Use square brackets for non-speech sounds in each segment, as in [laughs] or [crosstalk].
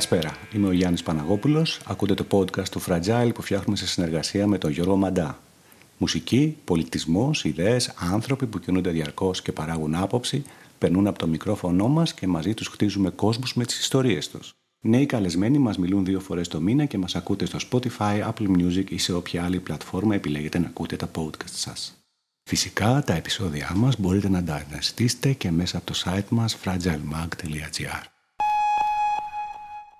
Καλησπέρα, είμαι ο Γιάννης Παναγόπουλος. Ακούτε το podcast του Fragile που φτιάχνουμε σε συνεργασία με τον Γιώργο Μαντά. Μουσική, πολιτισμός, ιδέες, άνθρωποι που κινούνται διαρκώς και παράγουν άποψη, περνούν από το μικρόφωνο μας και μαζί τους χτίζουμε κόσμους με τις ιστορίες τους. Νέοι καλεσμένοι μας μιλούν δύο φορές το μήνα και μας ακούτε στο Spotify, Apple Music ή σε όποια άλλη πλατφόρμα επιλέγετε να ακούτε τα podcast σας. Φυσικά τα επεισόδια μας μπορείτε να τα αναζητήσετε και μέσα από το site μας fragilemag.gr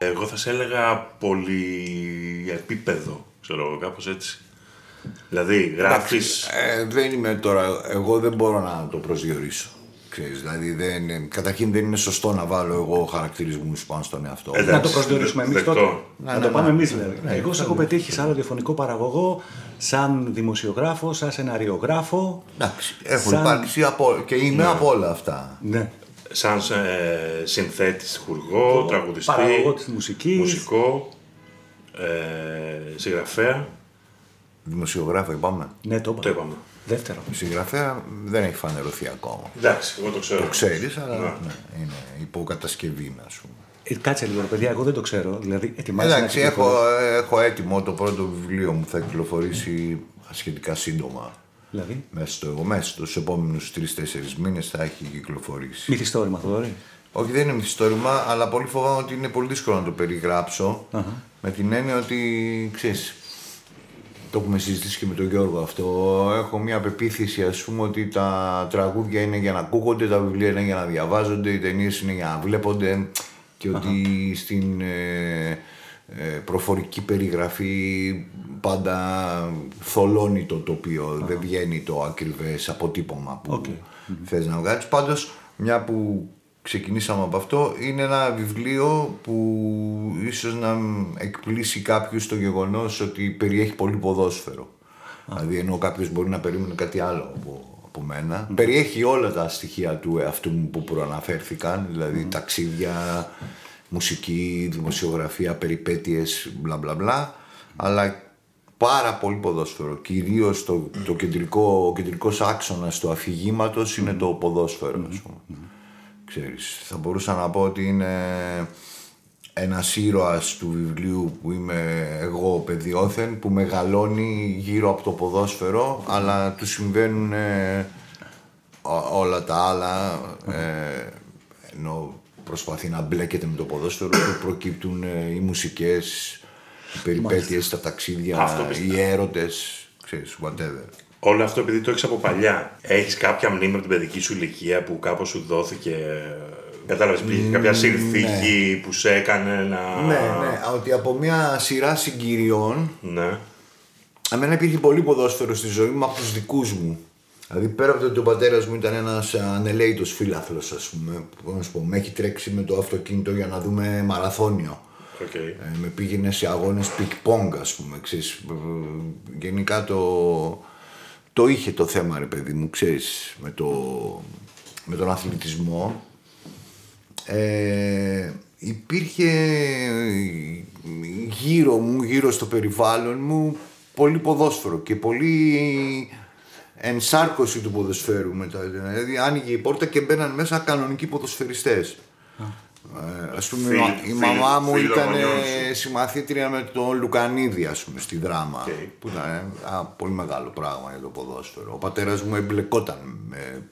Εγώ θα σε έλεγα πολύ επίπεδο, ξέρω εγώ, κάπως έτσι. Δηλαδή, γράφεις... Ε, δεν είμαι τώρα, εγώ δεν μπορώ να το προσδιορίσω. Ξέρεις, δηλαδή δεν, καταρχήν δεν είναι σωστό να βάλω εγώ χαρακτηρισμούς πάνω στον εαυτό. μου. Εντάξει, Να το προσδιορίσουμε εμείς δεκτό. τότε. Ναι, να ναι, το πάμε ναι. εμείς δηλαδή. Ναι, Εγώ σε έχω πετύχει σαν ραδιοφωνικό παραγωγό, σαν δημοσιογράφο, σαν σεναριογράφο. Εντάξει, έχουν Σαν- υπάρξει από, και είμαι από όλα αυτά. Ναι. Σαν ε, συνθέτης, χουργό, τραγουδιστή, παραγωγό της μουσικής. μουσικό, ε, συγγραφέα. Δημοσιογράφο είπαμε. Ναι, το είπα. Το είπαμε. Δεύτερο. Συγγραφέα δεν έχει φανερωθεί ακόμα. Εντάξει, εγώ το ξέρω. Το ξέρεις, αλλά Ναι. ναι, είναι υποκατασκευή, να πούμε. Ε, κάτσε λίγο, ρε παιδιά, εγώ δεν το ξέρω. Δηλαδή, ετοιμάζεσαι Εντάξει, να έχω, κυκλοφορήσει. έχω έτοιμο το πρώτο βιβλίο μου, θα κυκλοφορήσει σχετικά σύντομα. Δηλαδή, Μέσα, στο, μέσα στους επόμενους τρει-τέσσερι μήνες θα έχει κυκλοφορήσει. μυθιστόρημα, Θοδωρή. Όχι, δεν είναι μυθιστόρημα, αλλά πολύ φοβάμαι ότι είναι πολύ δύσκολο να το περιγράψω. Με την έννοια ότι, ξέρεις, το έχουμε συζητήσει και με τον Γιώργο αυτό. Έχω μια πεποίθηση, ας πούμε, ότι τα τραγούδια είναι για να ακούγονται, τα βιβλία είναι για να διαβάζονται, οι ταινίες είναι για να βλέπονται και ότι στην ε, ε, προφορική περιγραφή πάντα θολώνει το τοπίο, δεν βγαίνει το ακριβές αποτύπωμα που θες να βγάλεις. Πάντως, μια που ξεκινήσαμε από αυτό, είναι ένα βιβλίο που ίσως να εκπλήσει κάποιους το γεγονός ότι περιέχει πολύ ποδόσφαιρο. Δηλαδή, ενώ κάποιος μπορεί να περίμενε κάτι άλλο από, από μένα. Περιέχει όλα τα στοιχεία του εαυτού μου που προαναφέρθηκαν, δηλαδή ταξίδια, μουσική, δημοσιογραφία, περιπέτειες, μπλα μπλα μπλα, αλλά πάρα πολύ ποδόσφαιρο. Κυρίως το, το κεντρικό, ο κεντρικός άξονας του αφηγήματος είναι το ποδόσφαιρο, ας πούμε. Ξέρεις, θα μπορούσα να πω ότι είναι ένας ήρωας του βιβλίου που είμαι εγώ ο παιδιόθεν που μεγαλώνει γύρω από το ποδόσφαιρο αλλά του συμβαίνουν ε, ό- όλα τα άλλα ε, ενώ προσπαθεί να μπλέκεται με το ποδόσφαιρο του προκύπτουν ε, οι μουσικές, οι περιπέτειες, τα ταξίδια, Αυτό πιστεύω. οι έρωτες, ξέρεις, whatever. Όλο αυτό επειδή το έχεις από παλιά. Έχεις κάποια μνήμη από την παιδική σου ηλικία που κάπως σου δόθηκε. Κατάλαβες, υπήρχε κάποια συνθήκη που σε έκανε να. Ναι, ναι, ότι από μια σειρά συγκυριών Ναι. Εμένα υπήρχε πολύ ποδόσφαιρο στη ζωή μου από τους δικούς μου. Δηλαδή πέρα από το ότι ο πατέρας μου ήταν ένας ανελέητος φίλαθλος, ας πούμε. Πώς να σου πω, με έχει τρέξει με το αυτοκίνητο για να δούμε μαραθώνιο. Οκ. Ε, με πήγαινε σε αγώνες πινγκ-πονγκ, ας πούμε, ξέρεις. Ε, Γενικά το, το είχε το θέμα, ρε παιδί μου, ξέρεις, με, το, με τον αθλητισμό. Ε, υπήρχε γύρω μου, γύρω στο περιβάλλον μου, πολύ ποδόσφαιρο και πολύ ενσάρκωση του ποδοσφαίρου μετά. Δηλαδή άνοιγε η πόρτα και μπαίναν μέσα κανονικοί ποδοσφαιριστές. Ε, ας πούμε, Φίλοι- η φίλοι- μαμά μου φίλοι ήταν των γονιών ε, συμμαθήτρια με τον Λουκανίδη, ας πούμε, στη Δράμα. Οκ. Που ήταν ε, ένα πολύ μεγάλο πράγμα για το ποδόσφαιρο. Ο πατέρας μου εμπλεκόταν με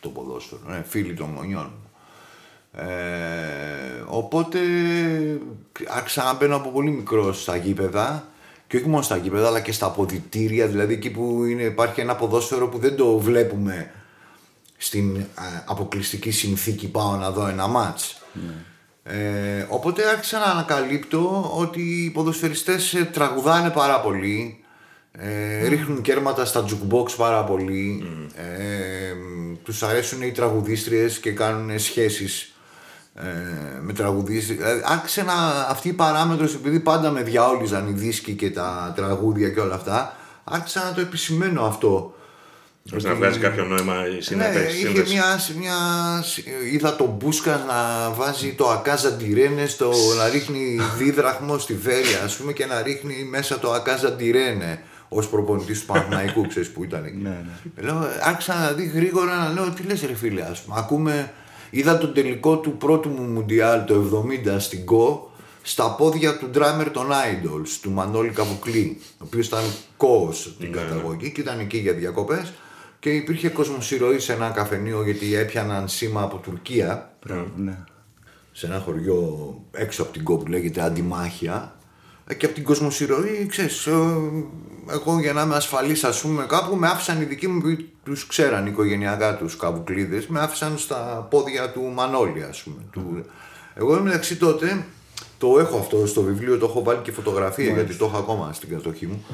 το ποδόσφαιρο, ε, φίλοι των γονιών μου. Ε, οπότε άρχισα να μπαίνω από πολύ μικρό στα γήπεδα και όχι μόνο στα γήπεδα αλλά και στα αποδητήρια, δηλαδή εκεί που είναι, υπάρχει ένα ποδόσφαιρο που δεν το βλέπουμε στην ε, αποκλειστική συνθήκη πάω να δω ένα μάτς. Ε, οπότε άρχισα να ανακαλύπτω ότι οι ποδοσφαιριστές ε, τραγουδάνε πάρα πολύ, ε, ρίχνουν κέρματα στα jukebox πάρα πολύ, ε, τους αρέσουν οι τραγουδίστριες και κάνουν σχέσεις ε, με τραγουδίστριες. Δηλαδή, άρχισε να, αυτή η παράμετρος, επειδή πάντα με διαόλυζαν οι δίσκοι και τα τραγούδια και όλα αυτά, άρχισα να το επισημαίνω αυτό. Ώστε να βγάζει κάποιο νόημα η Ναι, συνέπεση. είχε μια, μια, είδα τον Μπούσκα να βάζει το Ακάζα Ντιρένε στο, να ρίχνει δίδραχμο στη Βέρεια ας πούμε και να ρίχνει μέσα το Ακάζα Ντιρένε ως προπονητής του Παναθηναϊκού ξέρεις που ήταν εκεί. Ναι, ναι. Λέω, άρχισα να δει γρήγορα να λέω τι λες ρε φίλε ας πούμε. Ακούμε, είδα τον τελικό του πρώτου μου Μουντιάλ το 70 στην ΚΟ στα πόδια του drummer των Idols, του Μανώλη Καβουκλή, ο οποίος ήταν κόος την καταγωγή και ήταν εκεί για διακοπές και υπήρχε κοσμοσυρωή σε ένα καφενείο γιατί έπιαναν σήμα από Τουρκία Ναι. σε ένα χωριό έξω από την κόπου που λέγεται Αντιμάχια Ε, και από την κοσμοσυρωή, ξέρεις, ε, εγώ για να είμαι ασφαλής ας πούμε κάπου με άφησαν οι δικοί μου που τους ξέραν οικογενειακά τους καβουκλίδες με άφησαν στα πόδια του Μανώλη ας πούμε. Του... Εγώ μεταξύ τότε το έχω αυτό στο βιβλίο, το έχω βάλει και φωτογραφία γιατί το έχω ακόμα στην κατοχή μου.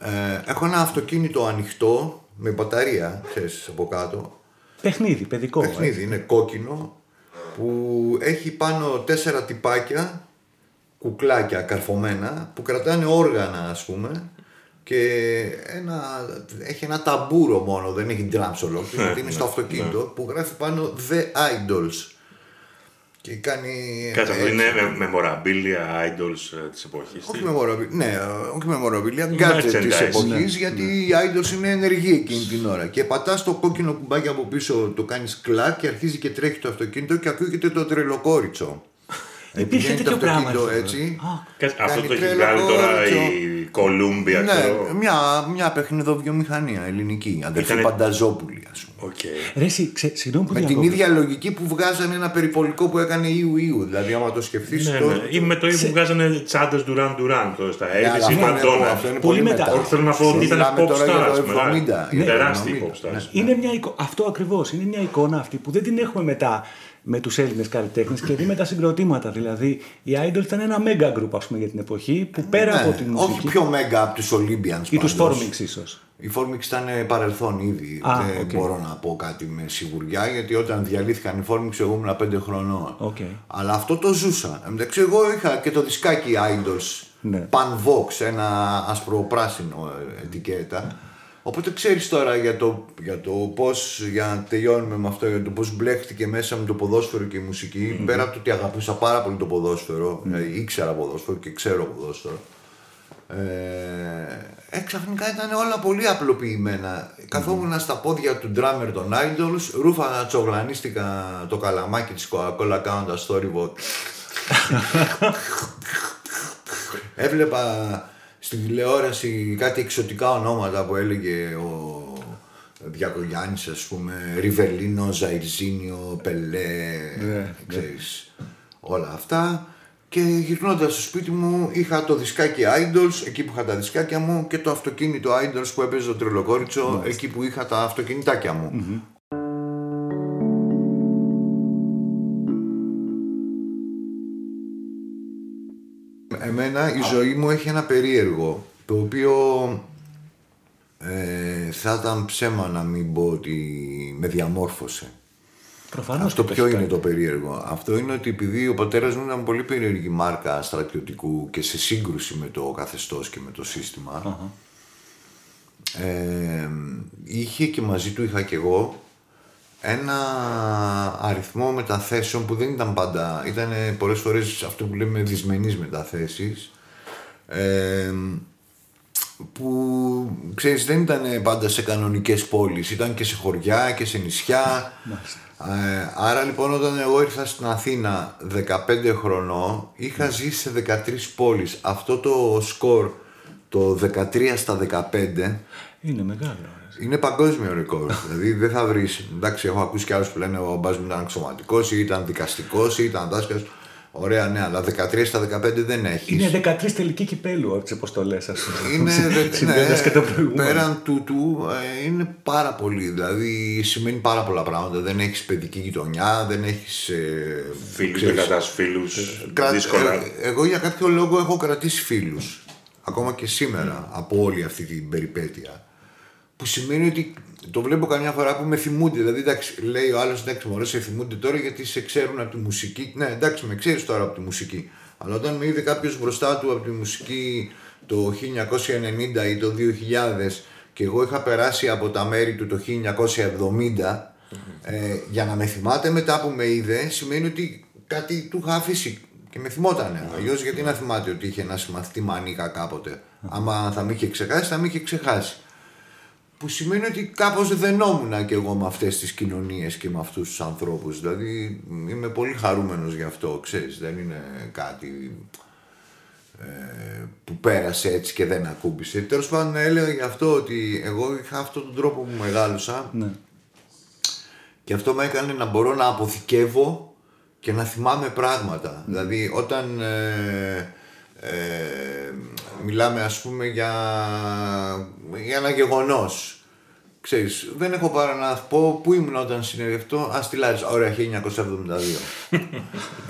Ε, έχω ένα αυτοκίνητο ανοιχτό με μπαταρία, ξέρεις, από κάτω Παιχνίδι, παιδικό. ε. παιχνίδι, είναι κόκκινο που έχει πάνω τέσσερα τυπάκια, κουκλάκια καρφωμένα που κρατάνε όργανα ας πούμε και ένα, έχει ένα ταμπούρο μόνο, δεν έχει drums ολόκληρο γιατί είναι στο αυτοκίνητο που γράφει πάνω The Idols και κάνει... Κάτσε, αυτό έτσι. είναι με- memorabilia idols ε, της εποχής. Όχι Τι- memorabilia, ναι, ε, όχι memorabilia, gadget της Merchandise, εποχής γιατί οι idols είναι ενεργοί εκείνη την ώρα και πατάς το κόκκινο κουμπάκι από πίσω, το κάνεις κλακ και αρχίζει και τρέχει το αυτοκίνητο και ακούγεται το τρελοκόριτσο. Υπήρχε Πηγαίνει το τέτοιο πράγμα, αυτοκίνητο ρε, έτσι. Κάτσε, Αυτό κάνει το έχει τρέλο βγάλει τώρα κόριτσο. η Columbia, Ναι, ξέρω. μια, μια παιχνιδοβιομηχανία ελληνική, αδερφή Ήτανε- Πανταζόπουλη ας πούμε. Οκ. Ρε, εσύ, ξε, συγγνώμη που Με την διακόπτω. ίδια λογική που βγάζανε ένα περιπολικό που έκανε Ιου Ιου. Δηλαδή, άμα το σκεφτείς. Ναι, το... ναι. Ή με το ίδιο που βγάζανε τσάντες Duran Duran τώρα στα Ναι, αλλά Elvis ή αυτό είναι- Madonna. αυτό είναι Πολύ πολύ μετά. μετά. Όχι, θέλω να πω ότι ήταν Μιλάμε pop τώρα για stars. το μεγάλη. 70, Είναι για το τεράστιοι 70, pop stars. ναι. Είναι μια εικο... Αυτό ακριβώς. Είναι μια εικόνα αυτή που δεν την έχουμε μετά με τους Έλληνες καλλιτέχνες και δει με τα συγκροτήματα. Δηλαδή, οι Idols ήταν ένα mega group ας πούμε, για την εποχή που πέρα Ναι, από την όχι μουσική. πιο μέγα από τους Olympians. ή τους πάντως. Formix ίσως. Η Formix ήταν παρελθόν ήδη. Α, δεν οκ. μπορώ να πω κάτι με σιγουριά γιατί όταν διαλύθηκαν οι Formix εγώ ήμουν 5 χρονών. Οκ. Αλλά αυτό το ζούσα. Εντάξει, εγώ είχα και το δισκάκι Idols Ναι. Pan Vox, ένα ασπροπράσινο ε, ετικέτα. Οπότε ξέρεις τώρα για το, για το πώς, για να τελειώνουμε με αυτό, για το πώς μπλέχτηκε μέσα με το ποδόσφαιρο και η μουσική πέρα από το ότι αγαπούσα πάρα πολύ το ποδόσφαιρο, δηλαδή ήξερα ποδόσφαιρο και ξέρω ποδόσφαιρο, ε, ε, ξαφνικά ήταν όλα πολύ απλοποιημένα. Καθόμουν στα πόδια του drummer των Idols, ρούφα τσογλανίστηκα το καλαμάκι της Coca-Cola κάνοντας storyboard. Έβλεπα στην τηλεόραση κάτι εξωτικά ονόματα που έλεγε ο Διακογιάννης ας πούμε, Ριβελίνο, Ζαϊρζίνιο, Πελέ, ξέρεις, όλα αυτά. Και γυρνώντας στο σπίτι μου είχα το δισκάκι Idols, εκεί που είχα τα δισκάκια μου και το αυτοκίνητο Idols που έπαιζε το τρελοκόριτσο, εκεί που είχα τα αυτοκινητάκια μου. Εμένα η ζωή μου έχει ένα περίεργο, το οποίο ε, θα ήταν ψέμα να μην πω ότι με διαμόρφωσε. Προφανώς. Αυτό ποιο είναι το περίεργο. Αυτό είναι ότι επειδή ο πατέρας μου ήταν πολύ περίεργη μάρκα στρατιωτικού και σε σύγκρουση με το καθεστώς και με το συστημα ε, είχε και μαζί του είχα και εγώ ένα αριθμό μεταθέσεων που δεν ήταν πάντα, ήταν πολλές φορές αυτό που λέμε δυσμενείς μεταθέσεις ε, που ξέρεις δεν ήταν πάντα σε κανονικές πόλεις, ήταν και σε χωριά και σε νησιά. Ε, άρα λοιπόν όταν εγώ ήρθα στην Αθήνα 15 χρονών είχα ζήσει σε 13 πόλεις. Αυτό το σκορ το 13 στα 15 Είναι μεγάλο. ρε. είναι παγκόσμιο ρεκόρ. [laughs] δηλαδή δεν θα βρεις. Εντάξει, έχω ακούσει και άλλους που λένε ο μπα μου ήταν αξιωματικός ή ήταν δικαστικός ή ήταν δάσκαλος. Ωραία, ναι, αλλά 13 στα 15 δεν έχεις. Είναι 13 τελική κυπέλου από τι αποστολέ, ας πούμε. Είναι, [laughs] δε- Συμπλέοντας ναι, και το προηγούμενο. πέραν τούτου ε, είναι πάρα πολύ. Δηλαδή σημαίνει πάρα πολλά πράγματα. Δεν έχεις παιδική γειτονιά, δεν έχεις. Ε, Φίλους, ξέρεις, δεν κατάς φίλους, κρα- δύσκολα. ε, εγώ για κάποιο λόγο έχω κρατήσει φίλους ακόμα και σήμερα από όλη αυτή την περιπέτεια που σημαίνει ότι το βλέπω καμιά φορά που με θυμούνται. Δηλαδή, εντάξει, λέει ο άλλος, εντάξει, μωρέ, σε θυμούνται τώρα γιατί σε ξέρουν από τη μουσική. Ναι, εντάξει, με ξέρεις τώρα από τη μουσική. Αλλά όταν με είδε κάποιος μπροστά του από τη μουσική το 1990 ή το 2000 και εγώ είχα περάσει από τα μέρη του το 1970 ε, για να με θυμάται μετά που με είδε σημαίνει ότι κάτι του είχα αφήσει και με θυμότανε. Αλλιώς γιατί να θυμάται ότι είχε ένα συμμαθητή μανίκα κάποτε. Άμα θα με είχε ξεχάσει, θα με είχε ξεχάσει. Που σημαίνει ότι κάπως δενόμουν και εγώ με αυτές τις κοινωνίες και με αυτούς τους ανθρώπους. Δηλαδή είμαι πολύ χαρούμενος γι' αυτό, ξέρεις. Δεν είναι κάτι ε, που πέρασε έτσι και δεν ακούμπησε. Τέλος πάντων έλεγα γι' αυτό ότι εγώ είχα αυτόν τον τρόπο που μεγάλωσα Ναι. και αυτό με έκανε να μπορώ να αποθηκεύω και να θυμάμαι πράγματα. Δηλαδή όταν ε, ε, μιλάμε ας πούμε για, για ένα γεγονός. Ξέρεις, δεν έχω παρά να πω πού ήμουν όταν συνεργευτώ. Α, στη Λάρισα. Ωραία, 1972. [laughs]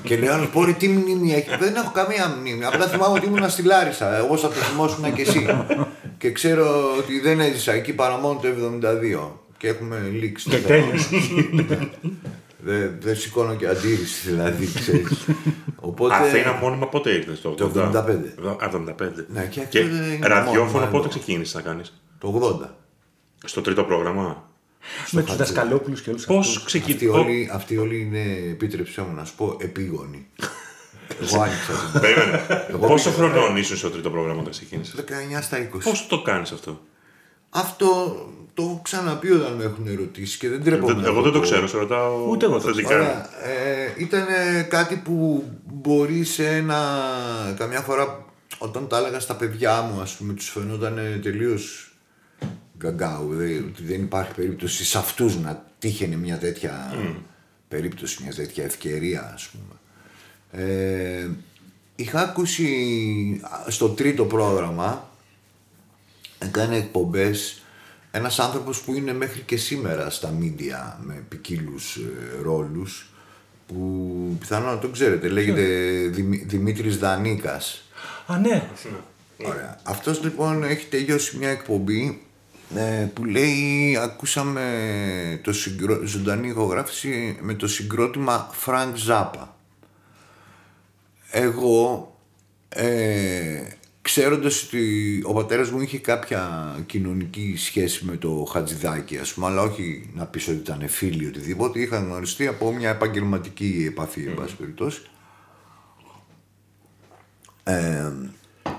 και λέω άλλο, πω ρε, τι μνήμη έχει. Δεν έχω καμία μνήμη. Απλά θυμάμαι ότι ήμουν στη Λάρισα. Εγώ θα το θυμόσουν και εσύ. και ξέρω ότι δεν έζησα εκεί παρά μόνο το 72. Και έχουμε λήξει. Και τέλειωσε. [laughs] Δεν δεν σηκώνω και αντίρρηση [laughs] δηλαδή, ξέρεις. Οπότε... Αθήνα μόνιμα πότε ήρθες το 80? Το 75. Α, 75. Ναι, και και αυτό είναι ραδιόφωνο μόνιμα πότε εδώ. ξεκίνησες να κάνεις; Το 80. Στο τρίτο πρόγραμμα; Με του δασκαλόπουλου και όλους Πώς Αυτοί ξεκίνησε. όλοι, αυτοί όλοι είναι, επίτρεψέ μου να σου πω, επίγονοι. [laughs] Εγώ άνοιξα την Περίμενε. Εγώ Πόσο πήγα- χρονών ήσουν στο τρίτο πρόγραμμα όταν ξεκίνησες; 19 στα 20. Πώς το κάνεις αυτό; Αυτό το έχω ξαναπεί όταν με έχουν ερωτήσει και δεν τρέπομαι. Δεν- να Εγώ δεν το πω. ξέρω, σε ρωτάω. Ούτε εγώ το θετικά. Ωραία. Ε, ήταν κάτι που μπορεί σε ένα. Καμιά φορά όταν τα έλεγα στα παιδιά μου, ας πούμε, τους φαινόταν τελείως γκαγκάου. δε- ότι δεν υπάρχει περίπτωση σε αυτούς να τύχαινε μια τέτοια περίπτωση, μια τέτοια ευκαιρία, ας πούμε. Ε, είχα ακούσει α, στο τρίτο πρόγραμμα έκανε εκπομπές ένας άνθρωπος που είναι μέχρι και σήμερα στα μίντια με ποικίλους ρόλους που πιθανόν να τον ξέρετε, λέγεται Δημη- Δημήτρης Δανίκας. Α, ναι. Ωραία. Αυτός λοιπόν έχει τελειώσει μια εκπομπή ε, που λέει ακούσαμε το συγκρό... ζωντανή ηχογράφηση με το συγκρότημα Frank Zappa. Εγώ ε, ξέροντας ότι ο πατέρας μου είχε κάποια κοινωνική σχέση με το Χατζηδάκι ας πούμε αλλά όχι να πεις ότι ήταν φίλοι ή οτιδήποτε είχαν γνωριστεί από μια επαγγελματική επαφή εν πάση περιπτώσει. Ε,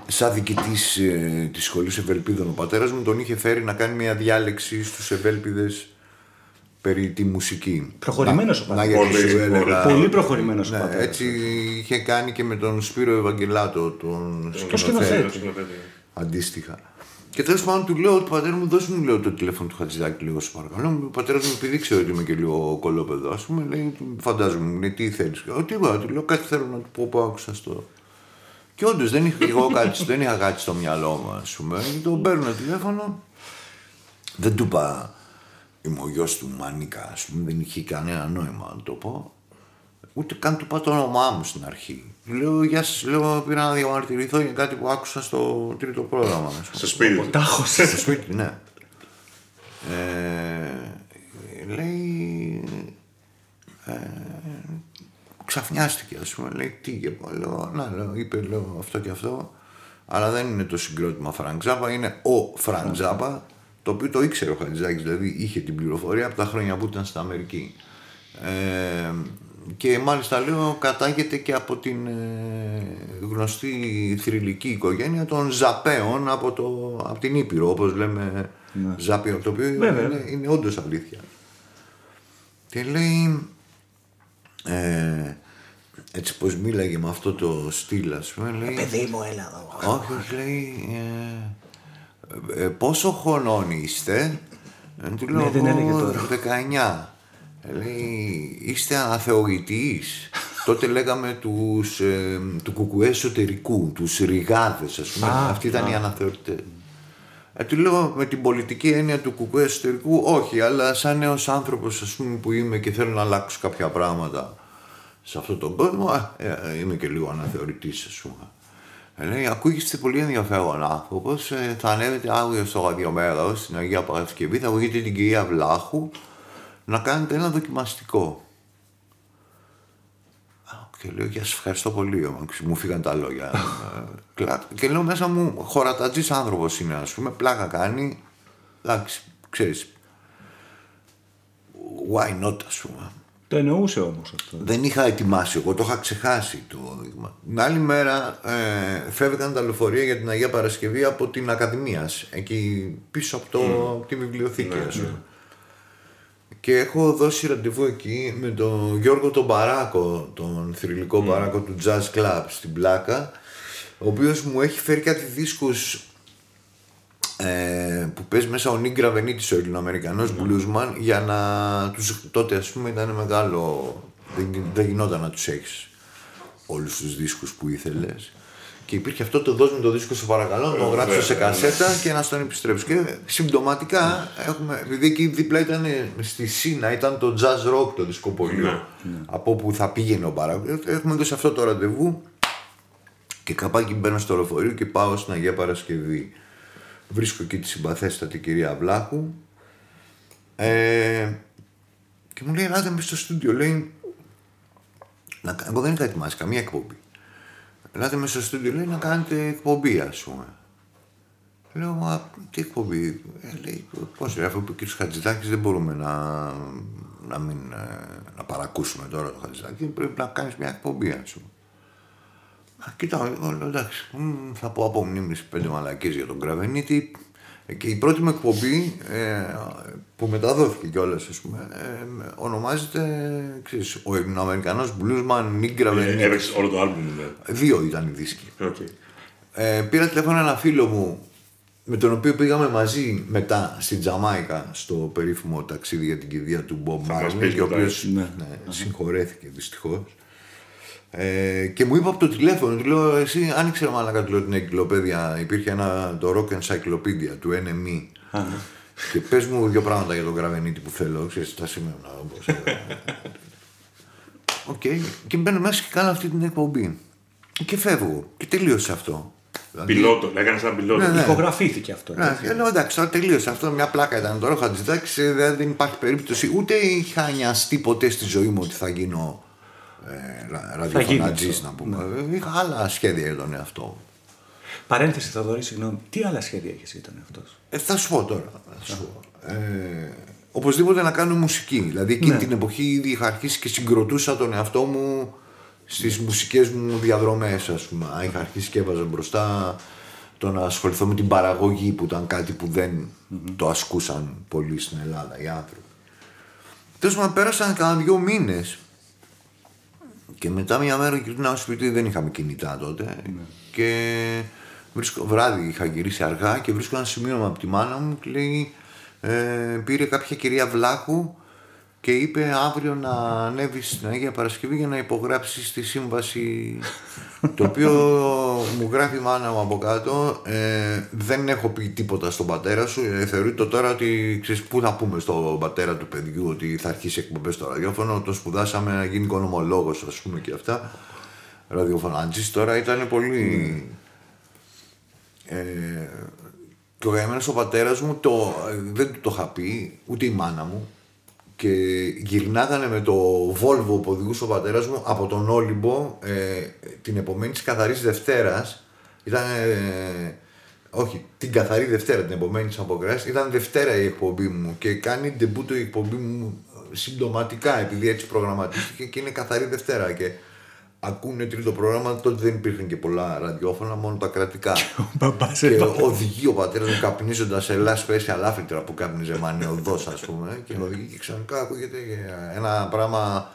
σαν διοικητής ε, της σχολής Ευελπίδων ο πατέρας μου τον είχε φέρει να κάνει μια διάλεξη στους Ευέλπιδες περί τη μουσική. Προχωρημένος ο Να- πατέρας. Να γιατί σου Πολύ, έλεγα. Πολύ προχωρημένος ο Ναι, πατέρας. έτσι είχε κάνει και με τον Σπύρο Ευαγγελάτο, τον Το σκηνοθέτη. αντίστοιχα. Και τέλος πάντων του λέω του πατέρα μου, δώσε μου λέω, το τηλέφωνο του Χατζηδάκη λίγο, σε παρακαλώ. Ο πατέρα μου, επειδή ξέρω ότι είμαι και λίγο κολόπεδο, ας πούμε, λέει, φαντάζομαι, μου λέει, τι θέλεις. Τι είπα, του λέω, κάτι θέλω να του πω που άκουσα στο. Και όντως δεν είχα, εγώ κάτι, δεν είχα κάτι στο μυαλό μου, ας πούμε. Και τον παίρνω τηλέφωνο. Δεν του είπα, είμαι ο γιος του Μανίκα, ας πούμε, δεν είχε κανένα νόημα να το πω. Ούτε καν του είπα το όνομά μου στην αρχή. Του Λέω, γεια σας, λέω, πήρα να διαμαρτυρηθώ για κάτι που άκουσα στο τρίτο πρόγραμμα. ας [laughs] πούμε. Στο σπίτι. του. Τάχος. [laughs] Στο σπίτι, ναι. Ε, λέει. Ε, ξαφνιάστηκε, ας πούμε. Λέει τι, και πω, λέω, να, λέω, είπε, λέω αυτό και αυτό. Αλλά δεν είναι το συγκρότημα Φρανκ Ζάπα, είναι ο Φρανκ Ζάπα, το οποίο το ήξερε ο Χατζηδάκης, δηλαδή είχε την πληροφορία από τα χρόνια που ήταν στην Αμερική. Ε, και μάλιστα λέω κατάγεται και από την ε, γνωστή θρυλική οικογένεια των Ζαππαίων από, το, από την Ήπειρο, όπως λέμε Ζάπιο, το οποίο Βέβαια. είναι, είναι όντως αλήθεια. Και λέει, ε, έτσι πως μίλαγε με αυτό το στυλ, ας πούμε, λέει... Παιδί μου, έλα εδώ. Όχι, όχι, λέει. Ε, ε, πόσο χρονών είστε; Ε, του λέω, Ναι, δεν έλεγε «Εγώ τώρα». 19. Ε, λέει, είστε αναθεωρητής. [laughs] Τότε λέγαμε τους, ε, του κουκουέ εσωτερικού, τους ριγάδες, ας πούμε. Α, Αυτοί ήταν οι αναθεωρητές. Ε, του λέω με την πολιτική έννοια του κουκουέ εσωτερικού, όχι, αλλά σαν νέος άνθρωπος ας πούμε, που είμαι και θέλω να αλλάξω κάποια πράγματα σε αυτόν τον κόσμο, α, ε, ε, είμαι και λίγο αναθεωρητής ας πούμε. Ε, λέει, ακούγεστε πολύ ενδιαφέρον άνθρωπος. Ε, θα ανέβετε αύριο στο ραδιομέρο στην Αγία Παρασκευή, θα βγείτε την κυρία Βλάχου να κάνετε ένα δοκιμαστικό. Α, Και λέω, Γεια σας, ευχαριστώ πολύ. όμως, Μου φύγαν τα λόγια. Ε, κλα- και λέω μέσα μου, χωρατατζής άνθρωπος είναι, ας πούμε, πλάκα κάνει. Εντάξει, ξέρεις. Why not, ας πούμε. Το εννοούσε όμως αυτό. Δεν είχα ετοιμάσει εγώ, το είχα ξεχάσει το πρόβλημα. Την άλλη μέρα ε, φεύγαν τα λεωφορεία για την Αγία Παρασκευή από την Ακαδημία, εκεί πίσω από, το, από τη βιβλιοθήκη, ας πούμε. Και έχω δώσει ραντεβού εκεί με τον Γιώργο τον Παράκο, τον θρηλυκό Παράκο του Jazz Club στην Πλάκα, ο οποίος μου έχει φέρει κάτι δίσκους ε, που παίζει μέσα ο Νίγκρα Βενίτης, ο Ελληνοαμερικανός bluesman, για να τους, τότε ας πούμε ήταν μεγάλο, δεν, δεν γινόταν να τους έχεις όλους τους δίσκους που ήθελες. Και υπήρχε αυτό το δώσ' μου το δίσκο σε παρακαλώ, να το γράψω σε κασέτα και να στον επιστρέψω. Και συμπτωματικά έχουμε, επειδή εκεί δίπλα ήταν στη Σίνα, ήταν το jazz rock το δισκοπολείο. Από όπου θα πήγαινε ο Μπαράκο. Έχουμε δώσει αυτό το ραντεβού και καπάκι μπαίνω στο λεωφορείο και πάω στην Αγία Παρασκευή. Βρίσκω εκεί τη συμπαθέστατη κυρία Βλάχου. Ε, και μου λέει, ελάτε με στο στούντιο. Λέει, να, εγώ δεν είχα ετοιμάσει καμία εκπομπή. Ελάτε μέσα στο στούντιο, λέει, να κάνετε εκπομπή, ας πούμε. Λέω, μα τι εκπομπή. Ε, λέει, πώς λέει, αφού είπε ο κ. Χατζηδάκης δεν μπορούμε να, να, μην, ε, να παρακούσουμε τώρα το Χατζηδάκη. Πρέπει να κάνεις μια εκπομπή, ας πούμε. Α, Κοίτα, εγώ λέω, εντάξει, μ, θα πω από μνήμης πέντε μαλακίες για τον Γκραβενίτη. Ε, Και η πρώτη μου εκπομπή ε, που μεταδόθηκε κιόλας, ας πούμε, ε, ονομάζεται ξέρεις, ο Ελληνοαμερικανός bluesman Nick Gravenites. Έπαιξε όλο το άλμπουμ, ναι. Δύο ήταν οι δίσκοι. Οκ. Ε, πήρα τηλέφωνο ένα φίλο μου με τον οποίο πήγαμε μαζί μετά στην Τζαμάικα στο περίφημο ταξίδι για την κηδεία του Bob μας Marley πεις και ο μετά, οποίος ναι. ναι, συγχωρέθηκε δυστυχώς. Ε, και μου είπε από το τηλέφωνο, του λέω, εσύ άνοιξε μαλάκα του λέω την εγκυκλοπαίδεια, υπήρχε ένα, το Rock Encyclopedia του NME. Α, ναι. Και πες μου δύο πράγματα για τον Γραβενίτη που θέλω, ξέρεις, τα σημαίνω όπως... [laughs] Οκ, και μπαίνω μέσα και κάνω αυτή την εκπομπή. Και φεύγω. Και τελείωσε αυτό. Δηλαδή, Πιλότο, έκανες ένα πιλότο. Ναι, ναι. Ηχογραφήθηκε αυτό. ναι, και λέω εντάξει, τώρα τελείωσε αυτό. Μια πλάκα ήταν τώρα. Ο Χατζηδάκης δεν, δεν υπάρχει περίπτωση. Ούτε είχα νοιαστεί ποτέ στη ζωή μου ότι θα γίνω ε, ρα- ραδιοφωνατζής, αυτό, να πούμε. Είχα άλλα σχέδια για τον εαυτό μου. Παρένθεση, Θοδωρή, συγγνώμη. Τι άλλα σχέδια έχεις για τον εαυτό σου; Ε, θα σου πω τώρα. Θα σου πω. Ε, οπωσδήποτε να κάνω μουσική. Δηλαδή εκείνη Ναι. την εποχή ήδη είχα αρχίσει και συγκροτούσα τον εαυτό μου στις μουσικές μου διαδρομές ας πούμε. Α, Είχα αρχίσει και έβαζα μπροστά το να ασχοληθώ με την παραγωγή που ήταν κάτι που δεν το ασκούσαν πολύ στην Ελλάδα οι άνθρωποι. Τέλος πάντων πέρασαν κανένα δυο μήνες και μετά μια μέρα γυρνάω σπίτι, δεν είχαμε κινητά τότε. Και βρίσκω, βράδυ είχα γυρίσει αργά και βρίσκω ένα σημείωμα από τη μάνα μου και λέει ε, πήρε κάποια κυρία Βλάχου και είπε αύριο να ανέβει στην Αγία Παρασκευή για να υπογράψει τη σύμβαση το οποίο μου γράφει η μάνα μου από κάτω ε, δεν έχω πει τίποτα στον πατέρα σου. Ε, θεωρείται τώρα ότι ξέρεις πού θα πούμε στον πατέρα του παιδιού ότι θα αρχίσει εκπομπές στο ραδιόφωνο. Το σπουδάσαμε να γίνει οικονομολόγος ας πούμε και αυτά. Ραδιοφωνάτζης τώρα ήταν πολύ ε, και ο γαμμένος ο πατέρας μου το, ε, δεν του το είχα πει, ούτε η μάνα μου. Και γυρνάγανε με το Volvo που οδηγούσε ο πατέρας μου από τον Όλυμπο ε, την επομένη της καθαρής Δευτέρας. Ήταν, ε, όχι, την καθαρή Δευτέρα, την επομένη της αποκράσης. Ήταν Δευτέρα η εκπομπή μου και κάνει ντεμπούτο η εκπομπή μου συμπτωματικά επειδή έτσι προγραμματίστηκε και είναι καθαρή Δευτέρα. Και ακούνε τρίτο πρόγραμμα, τότε δεν υπήρχαν και πολλά ραδιόφωνα, μόνο τα κρατικά. μπαμπάς και εδώ. οδηγεί ο πατέρας μου καπνίζοντας σε λα special άφριτρα που κάπνιζε μανιωδό, ας πούμε. Και οδηγεί και ξαφνικά ακούγεται ένα πράγμα.